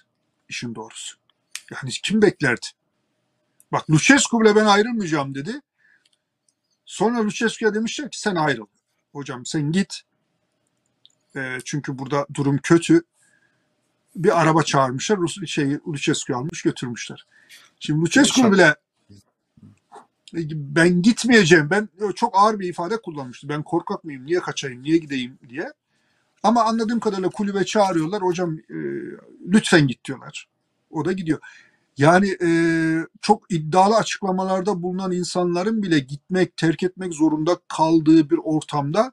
Speaker 2: işin doğrusu. Yani kim beklerdi? Bak Lucescu bile ben ayrılmayacağım dedi. Sonra Lucescu'ya demişler ki sen ayrıl. Hocam sen git. E, çünkü burada durum kötü. Bir araba çağırmışlar. Rus, şey, Lucescu almış götürmüşler. Şimdi Lucescu bile ben gitmeyeceğim. Ben çok ağır bir ifade kullanmıştı. Ben korkak mıyım? Niye kaçayım? Niye gideyim diye. Ama anladığım kadarıyla kulübe çağırıyorlar. Hocam e, lütfen git diyorlar. O da gidiyor. Yani e, çok iddialı açıklamalarda bulunan insanların bile gitmek, terk etmek zorunda kaldığı bir ortamda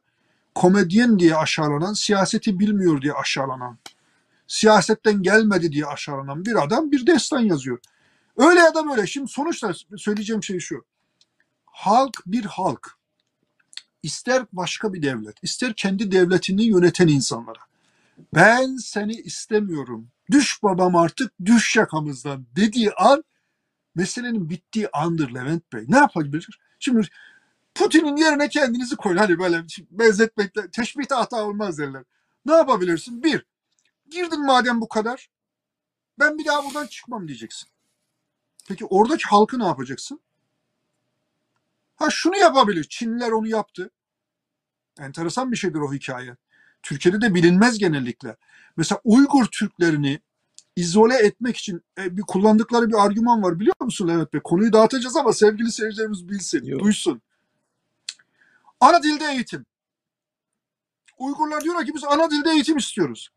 Speaker 2: komedyen diye aşağılanan, siyaseti bilmiyor diye aşağılanan, siyasetten gelmedi diye aşağılanan bir adam bir destan yazıyor. Öyle ya da böyle. Şimdi sonuçta söyleyeceğim şey şu. Halk bir halk. İster başka bir devlet, ister kendi devletini yöneten insanlara. Ben seni istemiyorum Düş babam artık düş yakamızdan dediği an meselenin bittiği andır Levent Bey. Ne yapabilir? Şimdi Putin'in yerine kendinizi koyun. Hani böyle benzetmekle teşbihte hata olmaz derler. Ne yapabilirsin? Bir, girdin madem bu kadar ben bir daha buradan çıkmam diyeceksin. Peki oradaki halkı ne yapacaksın? Ha şunu yapabilir. Çinliler onu yaptı. Enteresan bir şeydir o hikaye. Türkiye'de de bilinmez genellikle. Mesela Uygur Türklerini izole etmek için e, bir kullandıkları bir argüman var biliyor musun Levent Bey? Konuyu dağıtacağız ama sevgili seyircilerimiz bilsin,
Speaker 1: Yok.
Speaker 2: duysun. Ana dilde eğitim. Uygurlar diyorlar ki biz ana dilde eğitim istiyoruz.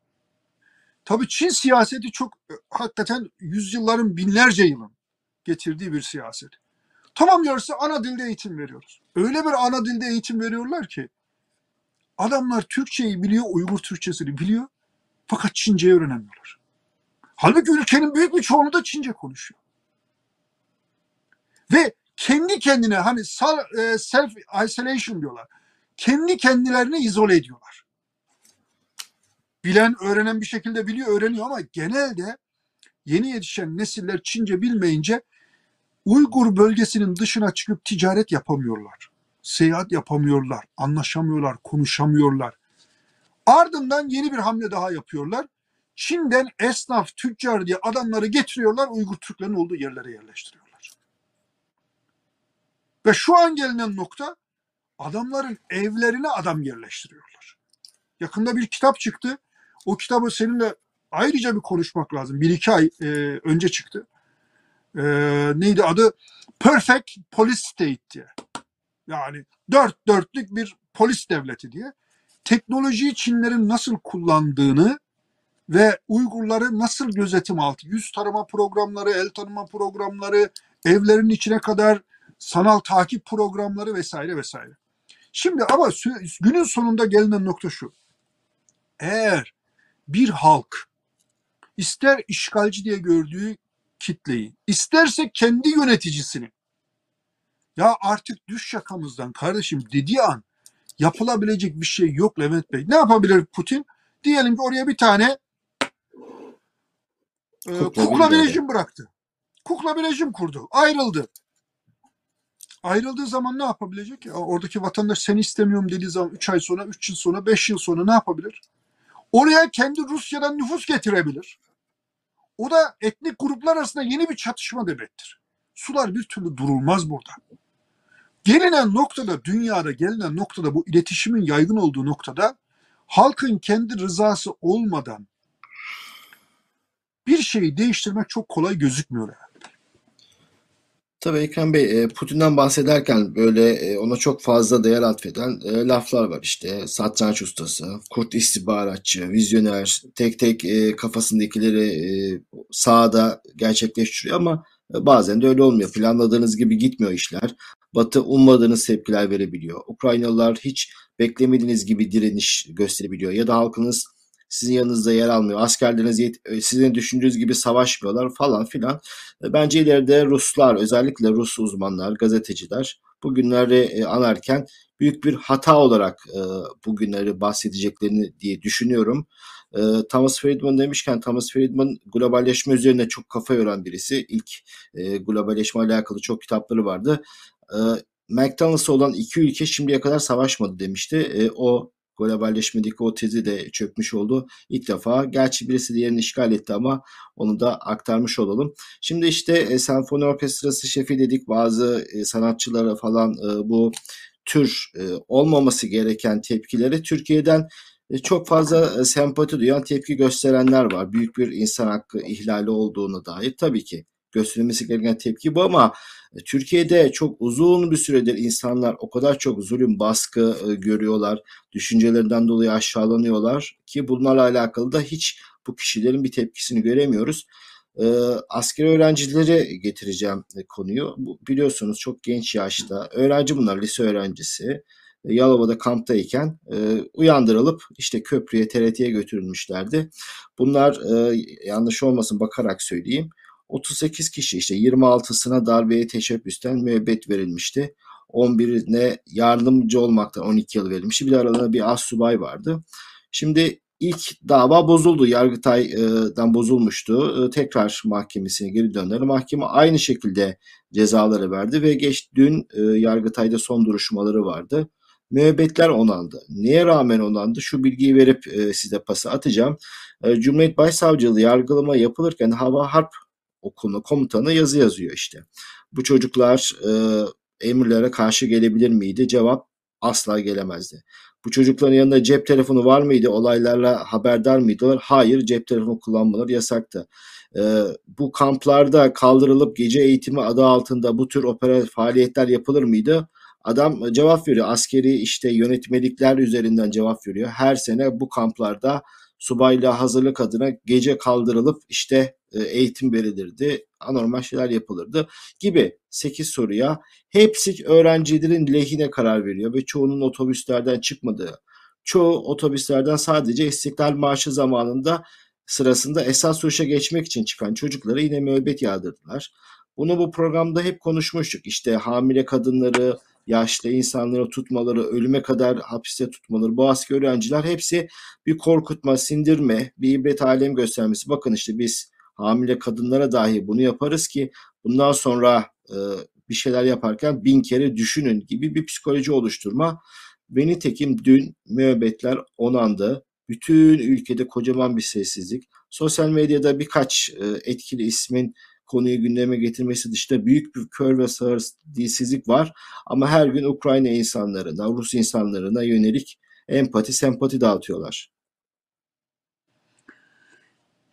Speaker 2: Tabii Çin siyaseti çok e, hakikaten yüzyılların binlerce yılın getirdiği bir siyaset. Tamam diyorsa ana dilde eğitim veriyoruz. Öyle bir ana dilde eğitim veriyorlar ki adamlar Türkçeyi biliyor, Uygur Türkçesini biliyor fakat Çince'yi öğrenemiyorlar. Halbuki ülkenin büyük bir çoğunluğu da Çince konuşuyor. Ve kendi kendine hani e, self isolation diyorlar. Kendi kendilerini izole ediyorlar. Bilen, öğrenen bir şekilde biliyor, öğreniyor ama genelde yeni yetişen nesiller Çince bilmeyince Uygur bölgesinin dışına çıkıp ticaret yapamıyorlar. Seyahat yapamıyorlar, anlaşamıyorlar, konuşamıyorlar. Ardından yeni bir hamle daha yapıyorlar. Çin'den esnaf, tüccar diye adamları getiriyorlar, Uygur Türklerin olduğu yerlere yerleştiriyorlar. Ve şu an gelinen nokta adamların evlerine adam yerleştiriyorlar. Yakında bir kitap çıktı. O kitabı seninle ayrıca bir konuşmak lazım. Bir iki ay e, önce çıktı. E, neydi adı? Perfect Police State diye. Yani dört dörtlük bir polis devleti diye. Teknolojiyi Çinlerin nasıl kullandığını ve Uygurları nasıl gözetim altı, yüz tarama programları, el tanıma programları, evlerin içine kadar sanal takip programları vesaire vesaire. Şimdi ama günün sonunda gelinen nokta şu. Eğer bir halk ister işgalci diye gördüğü kitleyi, isterse kendi yöneticisini ya artık düş şakamızdan kardeşim dediği an yapılabilecek bir şey yok Levent Bey. Ne yapabilir Putin? Diyelim ki oraya bir tane e,
Speaker 1: Kukla bir
Speaker 2: rejim bıraktı. Kukla bir rejim kurdu. Ayrıldı. Ayrıldığı zaman ne yapabilecek? Ya oradaki vatandaş seni istemiyorum dediği zaman 3 ay sonra, 3 yıl sonra, 5 yıl sonra ne yapabilir? Oraya kendi Rusya'dan nüfus getirebilir. O da etnik gruplar arasında yeni bir çatışma demektir. Sular bir türlü durulmaz burada. Gelinen noktada, dünyada gelinen noktada bu iletişimin yaygın olduğu noktada halkın kendi rızası olmadan bir şeyi değiştirmek çok kolay gözükmüyor. yani.
Speaker 1: Tabii Ekrem Bey, e, Putin'den bahsederken böyle e, ona çok fazla değer atfeden e, laflar var işte. Satranç ustası, kurt istihbaratçı, vizyoner, tek tek kafasındakileri sahada gerçekleştiriyor ama bazen de öyle olmuyor. Planladığınız gibi gitmiyor işler. Batı ummadığınız tepkiler verebiliyor. Ukraynalılar hiç beklemediğiniz gibi direniş gösterebiliyor ya da halkınız sizin yanınızda yer almıyor. Askerleriniz yet- e, sizin düşündüğünüz gibi savaşmıyorlar falan filan. E, Bence ileride Ruslar, özellikle Rus uzmanlar, gazeteciler bu günleri e, anarken büyük bir hata olarak e, bu günleri bahsedeceklerini diye düşünüyorum. E, Thomas Friedman demişken Thomas Friedman globalleşme üzerine çok kafa yoran birisi. İlk e, globalleşme alakalı çok kitapları vardı. E, McDonald's'a olan iki ülke şimdiye kadar savaşmadı demişti. E, o globalleşmedeki o tezi de çökmüş oldu ilk defa. Gerçi birisi diğerini işgal etti ama onu da aktarmış olalım. Şimdi işte e, senfoni orkestrası şefi dedik bazı e, sanatçılara falan e, bu tür e, olmaması gereken tepkileri Türkiye'den e, çok fazla e, sempati duyan tepki gösterenler var. Büyük bir insan hakkı ihlali olduğunu dair tabii ki gösterilmesi gereken tepki bu ama e, Türkiye'de çok uzun bir süredir insanlar o kadar çok zulüm, baskı e, görüyorlar, düşüncelerinden dolayı aşağılanıyorlar ki bunlarla alakalı da hiç bu kişilerin bir tepkisini göremiyoruz. E, askeri öğrencileri getireceğim konuyu. Biliyorsunuz çok genç yaşta öğrenci bunlar lise öğrencisi. Yalova'da kamptayken e, uyandırılıp işte köprüye TRT'ye götürülmüşlerdi. Bunlar e, yanlış olmasın bakarak söyleyeyim. 38 kişi işte 26'sına darbeye teşebbüsten müebbet verilmişti. 11'ine yardımcı olmaktan 12 yıl verilmişti. Bir de aralarında bir as subay vardı. Şimdi ilk dava bozuldu. Yargıtay'dan bozulmuştu. Tekrar mahkemesine geri döndüler. Mahkeme aynı şekilde cezaları verdi ve geç dün e, Yargıtay'da son duruşmaları vardı. Müebbetler onandı. Neye rağmen onandı? Şu bilgiyi verip e, size pası atacağım. E, Cumhuriyet Başsavcılığı yargılama yapılırken Hava Harp Okulu komutanı yazı yazıyor işte. Bu çocuklar e, emirlere karşı gelebilir miydi? Cevap asla gelemezdi. Bu çocukların yanında cep telefonu var mıydı? Olaylarla haberdar mıydılar? Hayır, cep telefonu kullanmaları yasaktı. Ee, bu kamplarda kaldırılıp gece eğitimi adı altında bu tür opera faaliyetler yapılır mıydı? Adam cevap veriyor. Askeri işte yönetmelikler üzerinden cevap veriyor. Her sene bu kamplarda subaylığa hazırlık adına gece kaldırılıp işte e, eğitim verilirdi. Anormal şeyler yapılırdı gibi 8 soruya hepsi öğrencilerin lehine karar veriyor ve çoğunun otobüslerden çıkmadığı, çoğu otobüslerden sadece İstiklal Marşı zamanında sırasında esas sürüşe geçmek için çıkan çocuklara yine müebbet yağdırdılar. Bunu bu programda hep konuşmuştuk. İşte hamile kadınları, yaşlı insanları tutmaları, ölüme kadar hapiste tutmaları, bu asker öğrenciler hepsi bir korkutma, sindirme, bir ibret alem göstermesi. Bakın işte biz hamile kadınlara dahi bunu yaparız ki bundan sonra e, bir şeyler yaparken bin kere düşünün gibi bir psikoloji oluşturma. Ve nitekim dün müebbetler onandı. Bütün ülkede kocaman bir sessizlik. Sosyal medyada birkaç e, etkili ismin konuyu gündeme getirmesi dışında büyük bir kör ve sağır dilsizlik var. Ama her gün Ukrayna insanlarına, Rus insanlarına yönelik empati, sempati dağıtıyorlar.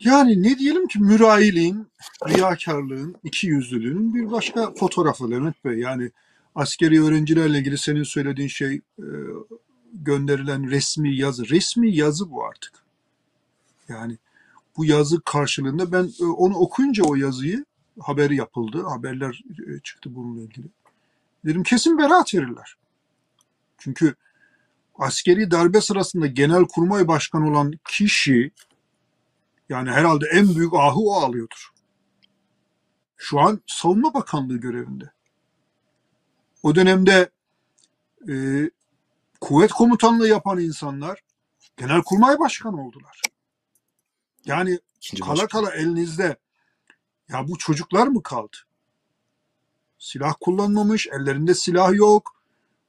Speaker 2: Yani ne diyelim ki mürayiliğin, riyakarlığın, iki yüzlülüğün bir başka fotoğrafı Levent Bey. Yani askeri öğrencilerle ilgili senin söylediğin şey e, gönderilen resmi yazı. Resmi yazı bu artık. Yani bu yazı karşılığında ben e, onu okuyunca o yazıyı haberi yapıldı. Haberler e, çıktı bununla ilgili. Dedim kesin beraat verirler. Çünkü askeri darbe sırasında genel kurmay başkanı olan kişi yani herhalde en büyük ahı o alıyordur. Şu an Savunma Bakanlığı görevinde. O dönemde e, kuvvet komutanlığı yapan insanlar genelkurmay başkanı oldular. Yani
Speaker 1: İkinci
Speaker 2: kala
Speaker 1: başkan.
Speaker 2: kala elinizde ya bu çocuklar mı kaldı? Silah kullanmamış, ellerinde silah yok.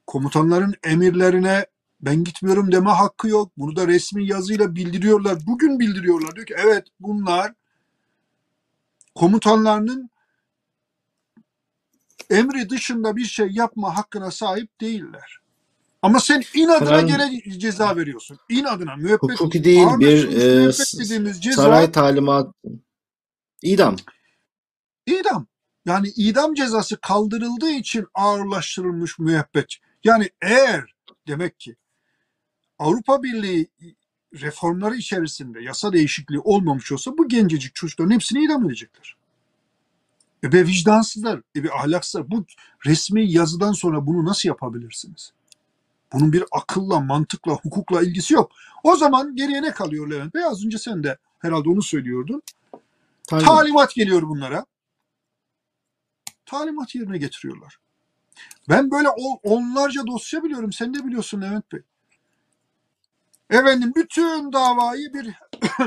Speaker 2: Komutanların emirlerine ben gitmiyorum deme hakkı yok. Bunu da resmi yazıyla bildiriyorlar. Bugün bildiriyorlar. Diyor ki evet bunlar komutanlarının emri dışında bir şey yapma hakkına sahip değiller. Ama sen inadına gene ceza veriyorsun. İnadına müebbet.
Speaker 1: Hukuki değil bir e,
Speaker 2: ceza
Speaker 1: saray talimat idam.
Speaker 2: İdam. Yani idam cezası kaldırıldığı için ağırlaştırılmış müebbet. Yani eğer demek ki Avrupa Birliği reformları içerisinde yasa değişikliği olmamış olsa bu gencecik çocukların hepsini idam edecekler. E be vicdansızlar, e be ahlaksızlar. Bu resmi yazıdan sonra bunu nasıl yapabilirsiniz? Bunun bir akılla, mantıkla, hukukla ilgisi yok. O zaman geriye ne kalıyor Levent Bey? Az önce sen de herhalde onu söylüyordun.
Speaker 1: Talimat.
Speaker 2: Talimat geliyor bunlara. Talimat yerine getiriyorlar. Ben böyle onlarca dosya biliyorum. Sen de biliyorsun Levent Bey. Efendim bütün davayı bir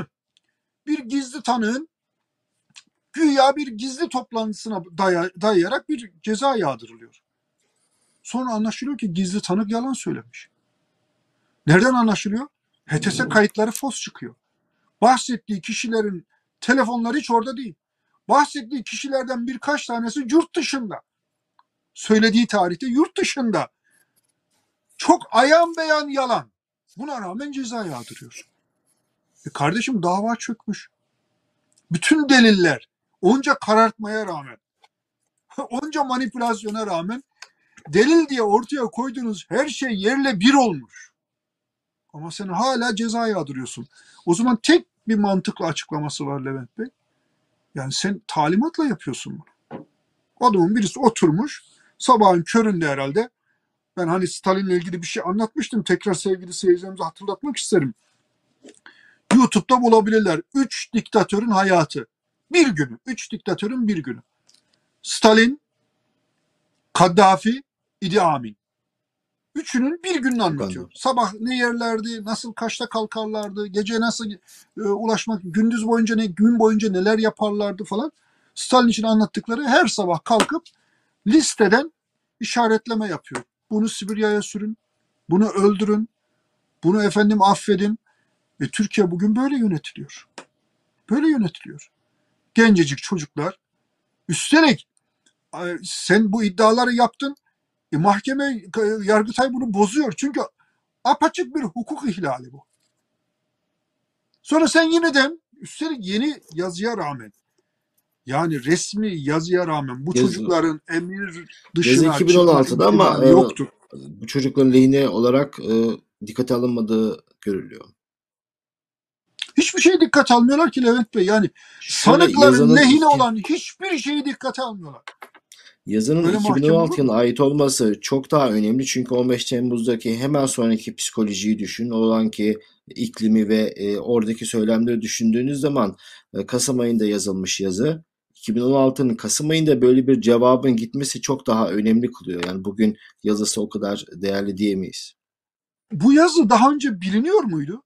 Speaker 2: bir gizli tanığın güya bir gizli toplantısına daya- dayayarak bir ceza yağdırılıyor. Sonra anlaşılıyor ki gizli tanık yalan söylemiş. Nereden anlaşılıyor? HTS kayıtları fos çıkıyor. Bahsettiği kişilerin telefonları hiç orada değil. Bahsettiği kişilerden birkaç tanesi yurt dışında. Söylediği tarihte yurt dışında. Çok ayan beyan yalan. Buna rağmen ceza yağdırıyor. E kardeşim dava çökmüş. Bütün deliller onca karartmaya rağmen, onca manipülasyona rağmen delil diye ortaya koyduğunuz her şey yerle bir olmuş. Ama sen hala ceza yağdırıyorsun. O zaman tek bir mantıklı açıklaması var Levent Bey. Yani sen talimatla yapıyorsun bunu. Adamın birisi oturmuş sabahın köründe herhalde ben hani Stalin'le ilgili bir şey anlatmıştım. Tekrar sevgili seyircilerimize hatırlatmak isterim. YouTube'da bulabilirler. Üç diktatörün hayatı. Bir günü. Üç diktatörün bir günü. Stalin, Kaddafi, Idi Amin. Üçünün bir gününü anlatıyor. Sabah ne yerlerdi, nasıl kaçta kalkarlardı, gece nasıl e, ulaşmak, gündüz boyunca ne, gün boyunca neler yaparlardı falan. Stalin için anlattıkları her sabah kalkıp listeden işaretleme yapıyor. Bunu Sibirya'ya sürün, bunu öldürün, bunu efendim affedin. E, Türkiye bugün böyle yönetiliyor. Böyle yönetiliyor. Gencecik çocuklar. Üstelik sen bu iddiaları yaptın. E, mahkeme, e, Yargıtay bunu bozuyor. Çünkü apaçık bir hukuk ihlali bu. Sonra sen yeniden üstelik yeni yazıya rağmen yani resmi yazıya rağmen bu
Speaker 1: Yazı-
Speaker 2: çocukların emir dışına
Speaker 1: 2016'da
Speaker 2: çıkma
Speaker 1: ama,
Speaker 2: ihtimali
Speaker 1: e,
Speaker 2: yoktur.
Speaker 1: Bu çocukların lehine olarak e, dikkate alınmadığı görülüyor.
Speaker 2: Hiçbir şey dikkat almıyorlar ki Levent Bey. Yani
Speaker 1: Şöyle
Speaker 2: sanıkların
Speaker 1: yazının
Speaker 2: lehine olan hiçbir şeyi dikkate almıyorlar.
Speaker 1: Yazının
Speaker 2: mahkeme
Speaker 1: 2016
Speaker 2: olur
Speaker 1: yılına ait olması çok daha önemli çünkü 15 Temmuz'daki hemen sonraki psikolojiyi düşün. O anki iklimi ve e, oradaki söylemleri düşündüğünüz zaman e, Kasım ayında yazılmış yazı 2016'nın Kasım ayında böyle bir cevabın gitmesi çok daha önemli kılıyor. Yani bugün yazısı o kadar değerli diyemeyiz.
Speaker 2: Bu yazı daha önce biliniyor muydu?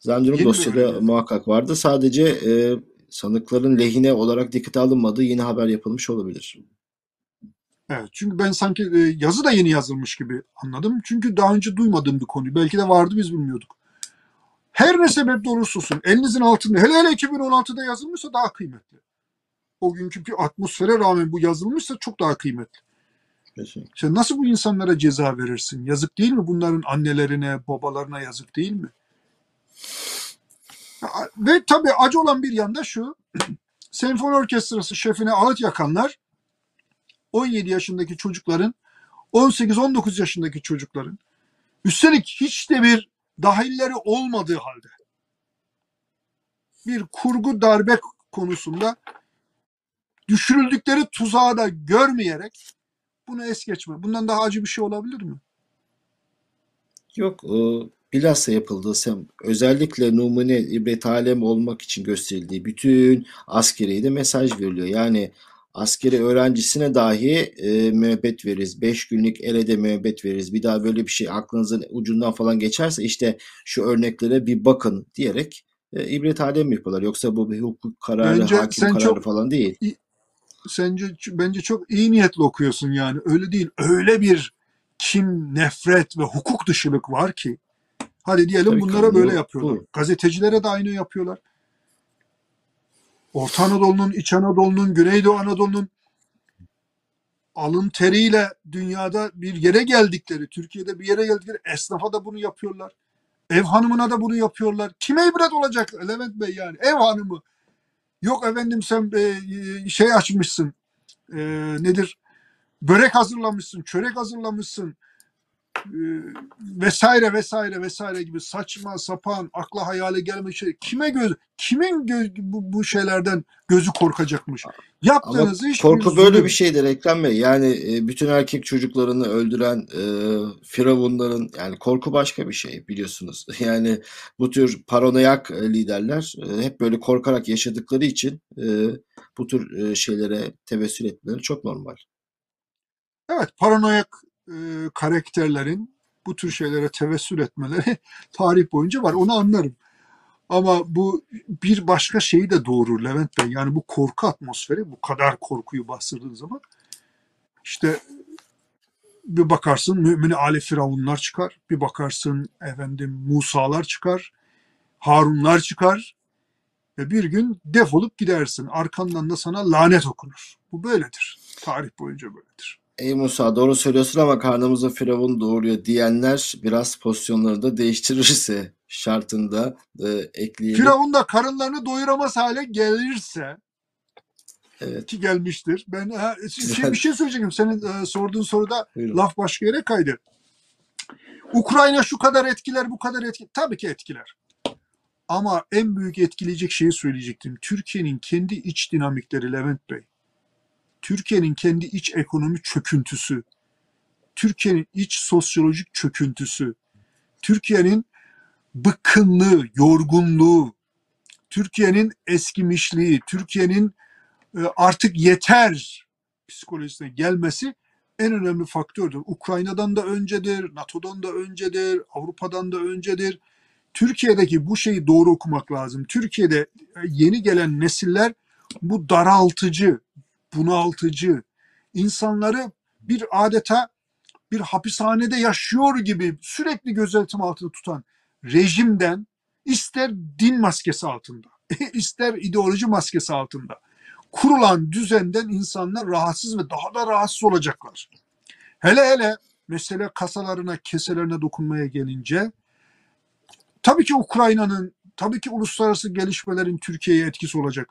Speaker 1: Zannediyorum dosyada muhakkak vardı. Sadece e, sanıkların lehine olarak dikkate alınmadığı yeni haber yapılmış olabilir.
Speaker 2: Evet, çünkü ben sanki e, yazı da yeni yazılmış gibi anladım. Çünkü daha önce duymadığım bir konu. Belki de vardı biz bilmiyorduk. Her ne sebeple olursa olsun elinizin altında hele hele 2016'da yazılmışsa daha kıymetli. O günkü bir atmosfere rağmen bu yazılmışsa çok daha kıymetli.
Speaker 1: Kesinlikle.
Speaker 2: Sen nasıl bu insanlara ceza verirsin? Yazık değil mi? Bunların annelerine, babalarına yazık değil mi? Ve tabii acı olan bir yanda şu. Senfoni orkestrası şefine ağıt yakanlar 17 yaşındaki çocukların 18-19 yaşındaki çocukların üstelik hiç de bir dahilleri olmadığı halde bir kurgu darbe konusunda düşürüldükleri tuzağı da görmeyerek bunu es geçme. Bundan daha acı bir şey olabilir mi?
Speaker 1: Yok, bilhassa yapıldığı sem özellikle numune ibret alem olmak için gösterildiği bütün askeriye de mesaj veriliyor. Yani askeri öğrencisine dahi e, müebbet veririz. 5 günlük elede müebbet veririz. Bir daha böyle bir şey aklınızın ucundan falan geçerse işte şu örneklere bir bakın diyerek e, ibret alem yapıyorlar. Yoksa bu bir hukuk kararı,
Speaker 2: Bence
Speaker 1: hakim kararı
Speaker 2: çok-
Speaker 1: falan değil.
Speaker 2: Sence bence çok iyi niyetli okuyorsun yani. Öyle değil. Öyle bir kim, nefret ve hukuk dışılık var ki. Hadi diyelim
Speaker 1: Tabii
Speaker 2: bunlara
Speaker 1: kanun
Speaker 2: böyle yapıyorlar. Gazetecilere de aynı yapıyorlar. Orta Anadolu'nun, İç Anadolu'nun, Güneydoğu Anadolu'nun alın teriyle dünyada bir yere geldikleri, Türkiye'de bir yere geldikleri esnafa da bunu yapıyorlar. Ev hanımına da bunu yapıyorlar. Kime ibret olacak Levent Bey yani? Ev hanımı. Yok efendim sen e, şey açmışsın. E, nedir? Börek hazırlamışsın, çörek hazırlamışsın. E, vesaire vesaire vesaire gibi saçma sapan akla hayale gelmiş şey. Kime göz kimin göz, bu, bu şeylerden gözü korkacakmış?
Speaker 1: Ama
Speaker 2: Yaptığınız iş
Speaker 1: korku böyle
Speaker 2: zulüm.
Speaker 1: bir şey şeydir Ekrem Bey. Yani e, bütün erkek çocuklarını öldüren e, firavunların yani korku başka bir şey biliyorsunuz. Yani bu tür paranoyak e, liderler e, hep böyle korkarak yaşadıkları için e, bu tür e, şeylere tevessül etmeleri çok normal.
Speaker 2: Evet, paranoyak e, karakterlerin bu tür şeylere tevessül etmeleri tarih boyunca var. Onu anlarım. Ama bu bir başka şeyi de doğurur Levent Bey. Yani bu korku atmosferi, bu kadar korkuyu bastırdığın zaman işte bir bakarsın mümini Ali Firavunlar çıkar. Bir bakarsın efendim Musalar çıkar. Harunlar çıkar. Ve bir gün defolup gidersin. Arkandan da sana lanet okunur. Bu böyledir. Tarih boyunca böyledir.
Speaker 1: Ey Musa doğru söylüyorsun ama karnımıza firavun doğuruyor diyenler biraz pozisyonları da değiştirirse şartında e, ekleyelim.
Speaker 2: Firavun da karınlarını doyuramaz hale gelirse
Speaker 1: Evet,
Speaker 2: ki gelmiştir. Ben ha, şey, bir şey söyleyeceğim. Senin e, sorduğun soruda
Speaker 1: buyurun.
Speaker 2: laf başka yere kaydı. Ukrayna şu kadar etkiler, bu kadar etkiler. Tabii ki etkiler. Ama en büyük etkileyecek şeyi söyleyecektim. Türkiye'nin kendi iç dinamikleri Levent Bey. Türkiye'nin kendi iç ekonomi çöküntüsü. Türkiye'nin iç sosyolojik çöküntüsü. Türkiye'nin bıkkınlığı, yorgunluğu, Türkiye'nin eskimişliği, Türkiye'nin e, artık yeter psikolojisine gelmesi en önemli faktördür. Ukrayna'dan da öncedir, NATO'dan da öncedir, Avrupa'dan da öncedir. Türkiye'deki bu şeyi doğru okumak lazım. Türkiye'de e, yeni gelen nesiller bu daraltıcı, bunaltıcı, insanları bir adeta bir hapishanede yaşıyor gibi sürekli gözetim altında tutan rejimden ister din maskesi altında, ister ideoloji maskesi altında kurulan düzenden insanlar rahatsız ve daha da rahatsız olacaklar. Hele hele mesele kasalarına, keselerine dokunmaya gelince tabii ki Ukrayna'nın, tabii ki uluslararası gelişmelerin Türkiye'ye etkisi olacak.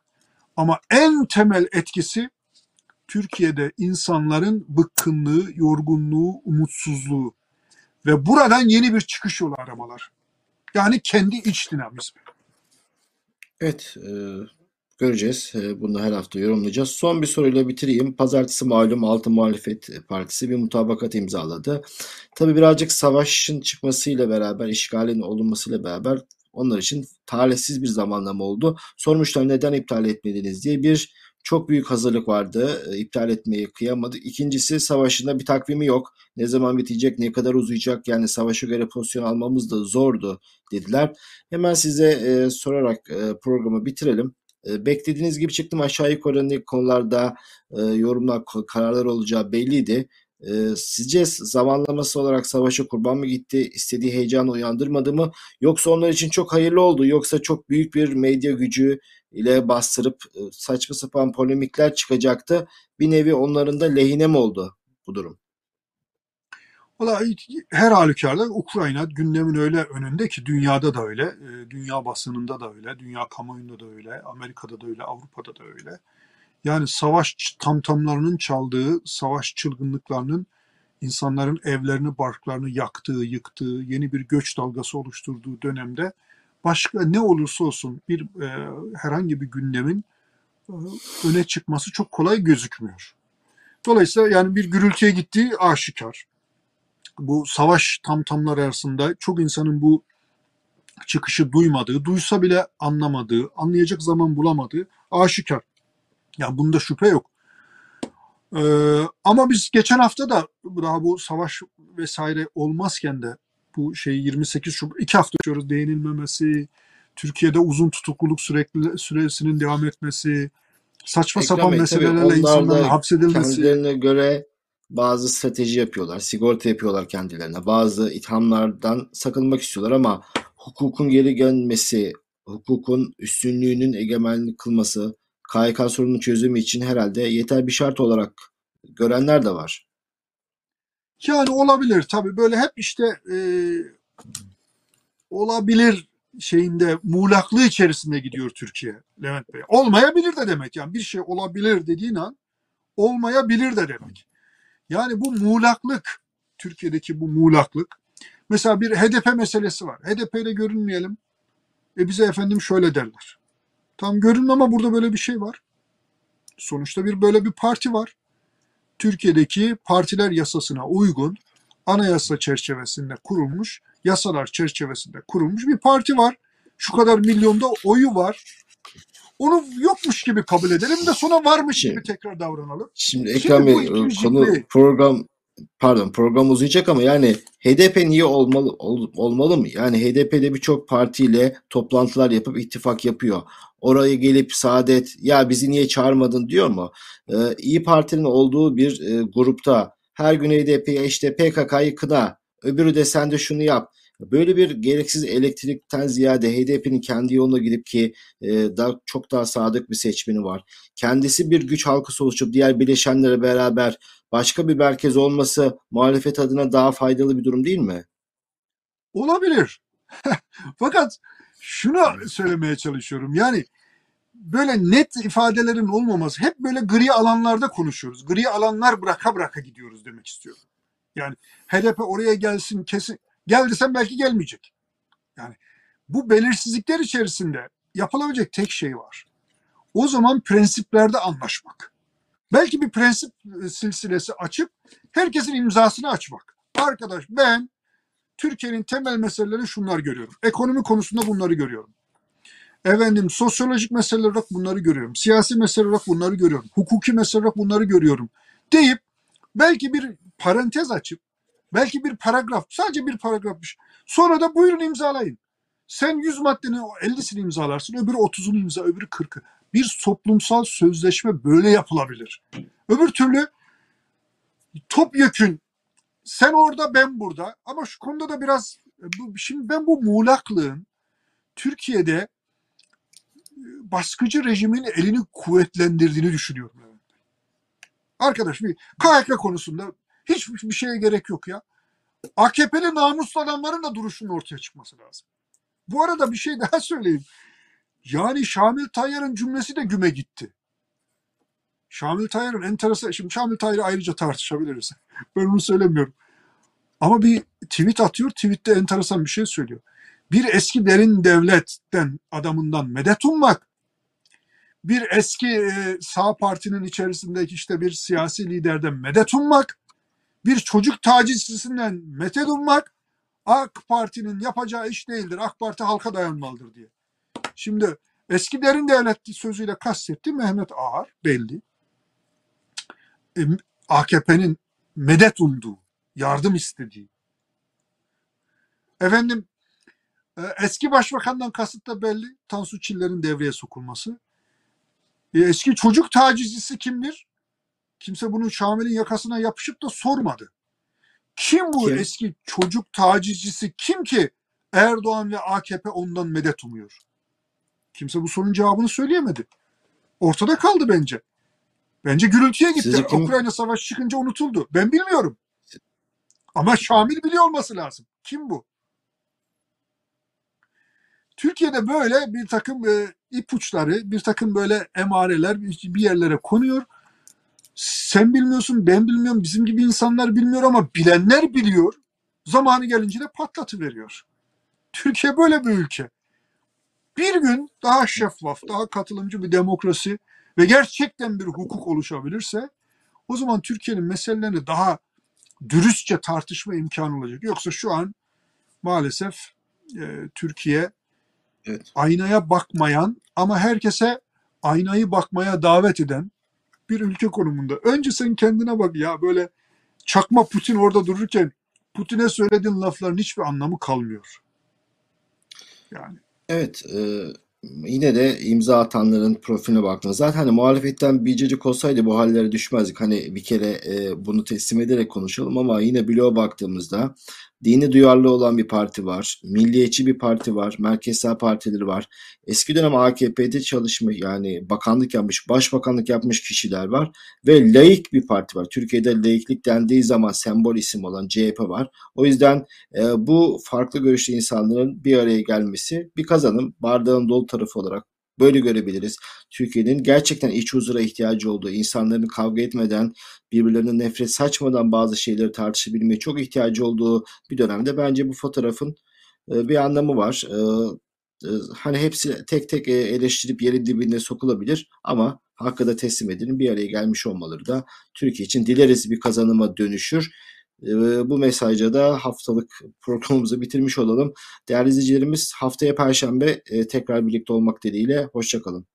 Speaker 2: Ama en temel etkisi Türkiye'de insanların bıkkınlığı, yorgunluğu, umutsuzluğu ve buradan yeni bir çıkış yolu aramalar. Yani kendi iç dinamizmi.
Speaker 1: Evet, e, göreceğiz. E, bunu her hafta yorumlayacağız. Son bir soruyla bitireyim. Pazartesi malum Altı Muhalefet Partisi bir mutabakat imzaladı. Tabii birazcık savaşın çıkmasıyla beraber, işgalin olunmasıyla beraber onlar için talihsiz bir zamanlama oldu. Sormuşlar neden iptal etmediniz diye bir çok büyük hazırlık vardı. E, iptal etmeyi kıyamadık. İkincisi savaşında bir takvimi yok. Ne zaman bitecek, ne kadar uzayacak yani savaşa göre pozisyon almamız da zordu dediler. Hemen size e, sorarak e, programı bitirelim. E, beklediğiniz gibi çıktım aşağı yukarı ne konularda e, yorumlar, kararlar olacağı belliydi. E, sizce zamanlaması olarak savaşa kurban mı gitti, istediği heyecanı uyandırmadı mı? Yoksa onlar için çok hayırlı oldu, yoksa çok büyük bir medya gücü ile bastırıp e, saçma sapan polemikler çıkacaktı. Bir nevi onların da lehine mi oldu bu durum?
Speaker 2: Valla her halükarda Ukrayna gündemin öyle önünde ki dünyada da öyle, e, dünya basınında da öyle, dünya kamuoyunda da öyle, Amerika'da da öyle, Avrupa'da da öyle. Yani savaş tamtamlarının çaldığı, savaş çılgınlıklarının insanların evlerini, barklarını yaktığı, yıktığı, yeni bir göç dalgası oluşturduğu dönemde başka ne olursa olsun bir e, herhangi bir gündemin e, öne çıkması çok kolay gözükmüyor. Dolayısıyla yani bir gürültüye gittiği aşikar. Bu savaş tamtamlar arasında çok insanın bu çıkışı duymadığı, duysa bile anlamadığı, anlayacak zaman bulamadığı aşikar. Yani bunda şüphe yok. Ee, ama biz geçen hafta da daha bu savaş vesaire olmazken de bu şey 28 Şubat iki hafta yaşıyoruz değinilmemesi, Türkiye'de uzun tutukluluk sürekli süresinin devam etmesi, saçma
Speaker 1: Ekrem
Speaker 2: sapan
Speaker 1: Bey,
Speaker 2: meselelerle insanların hapsedilmesi.
Speaker 1: kendilerine göre bazı strateji yapıyorlar, sigorta yapıyorlar kendilerine. Bazı ithamlardan sakınmak istiyorlar ama hukukun geri gelmesi, hukukun üstünlüğünün egemenlik kılması, KYK sorunun çözümü için herhalde yeter bir şart olarak görenler de var.
Speaker 2: Yani olabilir tabii böyle hep işte e, olabilir şeyinde muğlaklığı içerisinde gidiyor Türkiye Levent Bey. Olmayabilir de demek yani bir şey olabilir dediğin an olmayabilir de demek. Yani bu muğlaklık Türkiye'deki bu muğlaklık mesela bir HDP meselesi var. HDP ile görünmeyelim. E bize efendim şöyle derler. Tam görünme ama burada böyle bir şey var. Sonuçta bir böyle bir parti var. Türkiye'deki partiler yasasına uygun anayasa çerçevesinde kurulmuş, yasalar çerçevesinde kurulmuş bir parti var. Şu kadar milyonda oyu var. Onu yokmuş gibi kabul edelim de sonra varmış gibi tekrar davranalım.
Speaker 1: Şimdi Ekrem Bey e, konu program pardon program uzayacak ama yani HDP niye olmalı ol- olmalı mı? Yani HDP'de birçok partiyle toplantılar yapıp ittifak yapıyor. Oraya gelip Saadet ya bizi niye çağırmadın diyor mu? Ee, İyi Parti'nin olduğu bir e, grupta her gün HDP'ye işte PKK'yı kına, öbürü de sen de şunu yap. Böyle bir gereksiz elektrikten ziyade HDP'nin kendi yoluna gidip ki e, daha çok daha sadık bir seçmeni var. Kendisi bir güç halkası oluşup diğer bileşenlere beraber başka bir merkez olması muhalefet adına daha faydalı bir durum değil mi?
Speaker 2: Olabilir. Fakat şunu söylemeye çalışıyorum. Yani böyle net ifadelerin olmaması hep böyle gri alanlarda konuşuyoruz. Gri alanlar bıraka bıraka gidiyoruz demek istiyorum. Yani HDP oraya gelsin kesin. Gel desem belki gelmeyecek. Yani bu belirsizlikler içerisinde yapılabilecek tek şey var. O zaman prensiplerde anlaşmak. Belki bir prensip e, silsilesi açıp herkesin imzasını açmak. Arkadaş ben Türkiye'nin temel meseleleri şunlar görüyorum. Ekonomi konusunda bunları görüyorum. Efendim sosyolojik meseleler olarak bunları görüyorum. Siyasi meseleler olarak bunları görüyorum. Hukuki meseleler olarak bunları görüyorum. Deyip belki bir parantez açıp belki bir paragraf sadece bir paragrafmış. Sonra da buyurun imzalayın. Sen 100 maddenin 50'sini imzalarsın, öbürü 30'unu imza, öbürü 40'ı. Bir toplumsal sözleşme böyle yapılabilir. Öbür türlü topyekün sen orada ben burada ama şu konuda da biraz şimdi ben bu muğlaklığın Türkiye'de e, baskıcı rejimin elini kuvvetlendirdiğini düşünüyorum. Arkadaş bir KHK konusunda hiçbir şeye gerek yok ya. AKP'li namuslu adamların da duruşunun ortaya çıkması lazım. Bu arada bir şey daha söyleyeyim. Yani Şamil Tayyar'ın cümlesi de güme gitti. Şamil Tayyar'ın enteresan, şimdi Şamil Tayyar'ı ayrıca tartışabiliriz. Ben onu söylemiyorum. Ama bir tweet atıyor, tweette enteresan bir şey söylüyor. Bir eski derin devletten adamından medet ummak, bir eski e, sağ partinin içerisindeki işte bir siyasi liderden medet ummak, bir çocuk tacizcisinden medet ummak, AK Parti'nin yapacağı iş değildir. AK Parti halka dayanmalıdır diye. Şimdi eski derin devlet sözüyle kastetti Mehmet Ağar belli. E, AKP'nin medet umduğu, yardım istediği. Efendim e, eski başbakandan kasıt da belli. Tansu Çiller'in devreye sokulması. E, eski çocuk tacizcisi kimdir? Kimse bunu Şamil'in yakasına yapışıp da sormadı. Kim bu
Speaker 1: Kim?
Speaker 2: eski çocuk tacizcisi? Kim ki Erdoğan ve AKP ondan medet umuyor? Kimse bu sorunun cevabını söyleyemedi. Ortada kaldı bence. Bence gürültüye gitti.
Speaker 1: Sizce kim-
Speaker 2: Ukrayna savaşı çıkınca unutuldu. Ben bilmiyorum. Ama Şamil biliyor olması lazım. Kim bu? Türkiye'de böyle bir takım e, ipuçları, bir takım böyle emareler bir yerlere konuyor. Sen bilmiyorsun, ben bilmiyorum, bizim gibi insanlar bilmiyor ama bilenler biliyor. Zamanı gelince de patlatıveriyor. Türkiye böyle bir ülke. Bir gün daha şeffaf, daha katılımcı bir demokrasi ve gerçekten bir hukuk oluşabilirse o zaman Türkiye'nin meselelerini daha dürüstçe tartışma imkanı olacak. Yoksa şu an maalesef e, Türkiye
Speaker 1: Evet.
Speaker 2: aynaya bakmayan ama herkese aynayı bakmaya davet eden bir ülke konumunda. Önce sen kendine bak ya böyle çakma Putin orada dururken Putin'e söylediğin lafların hiçbir anlamı kalmıyor. Yani
Speaker 1: Evet, e, yine de imza atanların profiline baktığında zaten hani muhalefetten bir cacık olsaydı bu hallere düşmezdik. Hani bir kere e, bunu teslim ederek konuşalım ama yine bloğa baktığımızda dini duyarlı olan bir parti var, milliyetçi bir parti var, merkez sağ partileri var. Eski dönem AKP'de çalışmış yani bakanlık yapmış, başbakanlık yapmış kişiler var ve laik bir parti var. Türkiye'de laiklik dendiği zaman sembol isim olan CHP var. O yüzden e, bu farklı görüşlü insanların bir araya gelmesi bir kazanım. Bardağın dolu tarafı olarak böyle görebiliriz. Türkiye'nin gerçekten iç huzura ihtiyacı olduğu, insanların kavga etmeden, birbirlerine nefret saçmadan bazı şeyleri tartışabilmeye çok ihtiyacı olduğu bir dönemde bence bu fotoğrafın e, bir anlamı var. E, e, hani hepsi tek tek eleştirip yerin dibine sokulabilir ama hakkı da teslim edilin bir araya gelmiş olmaları da Türkiye için dileriz bir kazanıma dönüşür. E, bu mesajla da haftalık programımızı bitirmiş olalım. Değerli izleyicilerimiz haftaya Perşembe e, tekrar birlikte olmak dileğiyle. Hoşçakalın.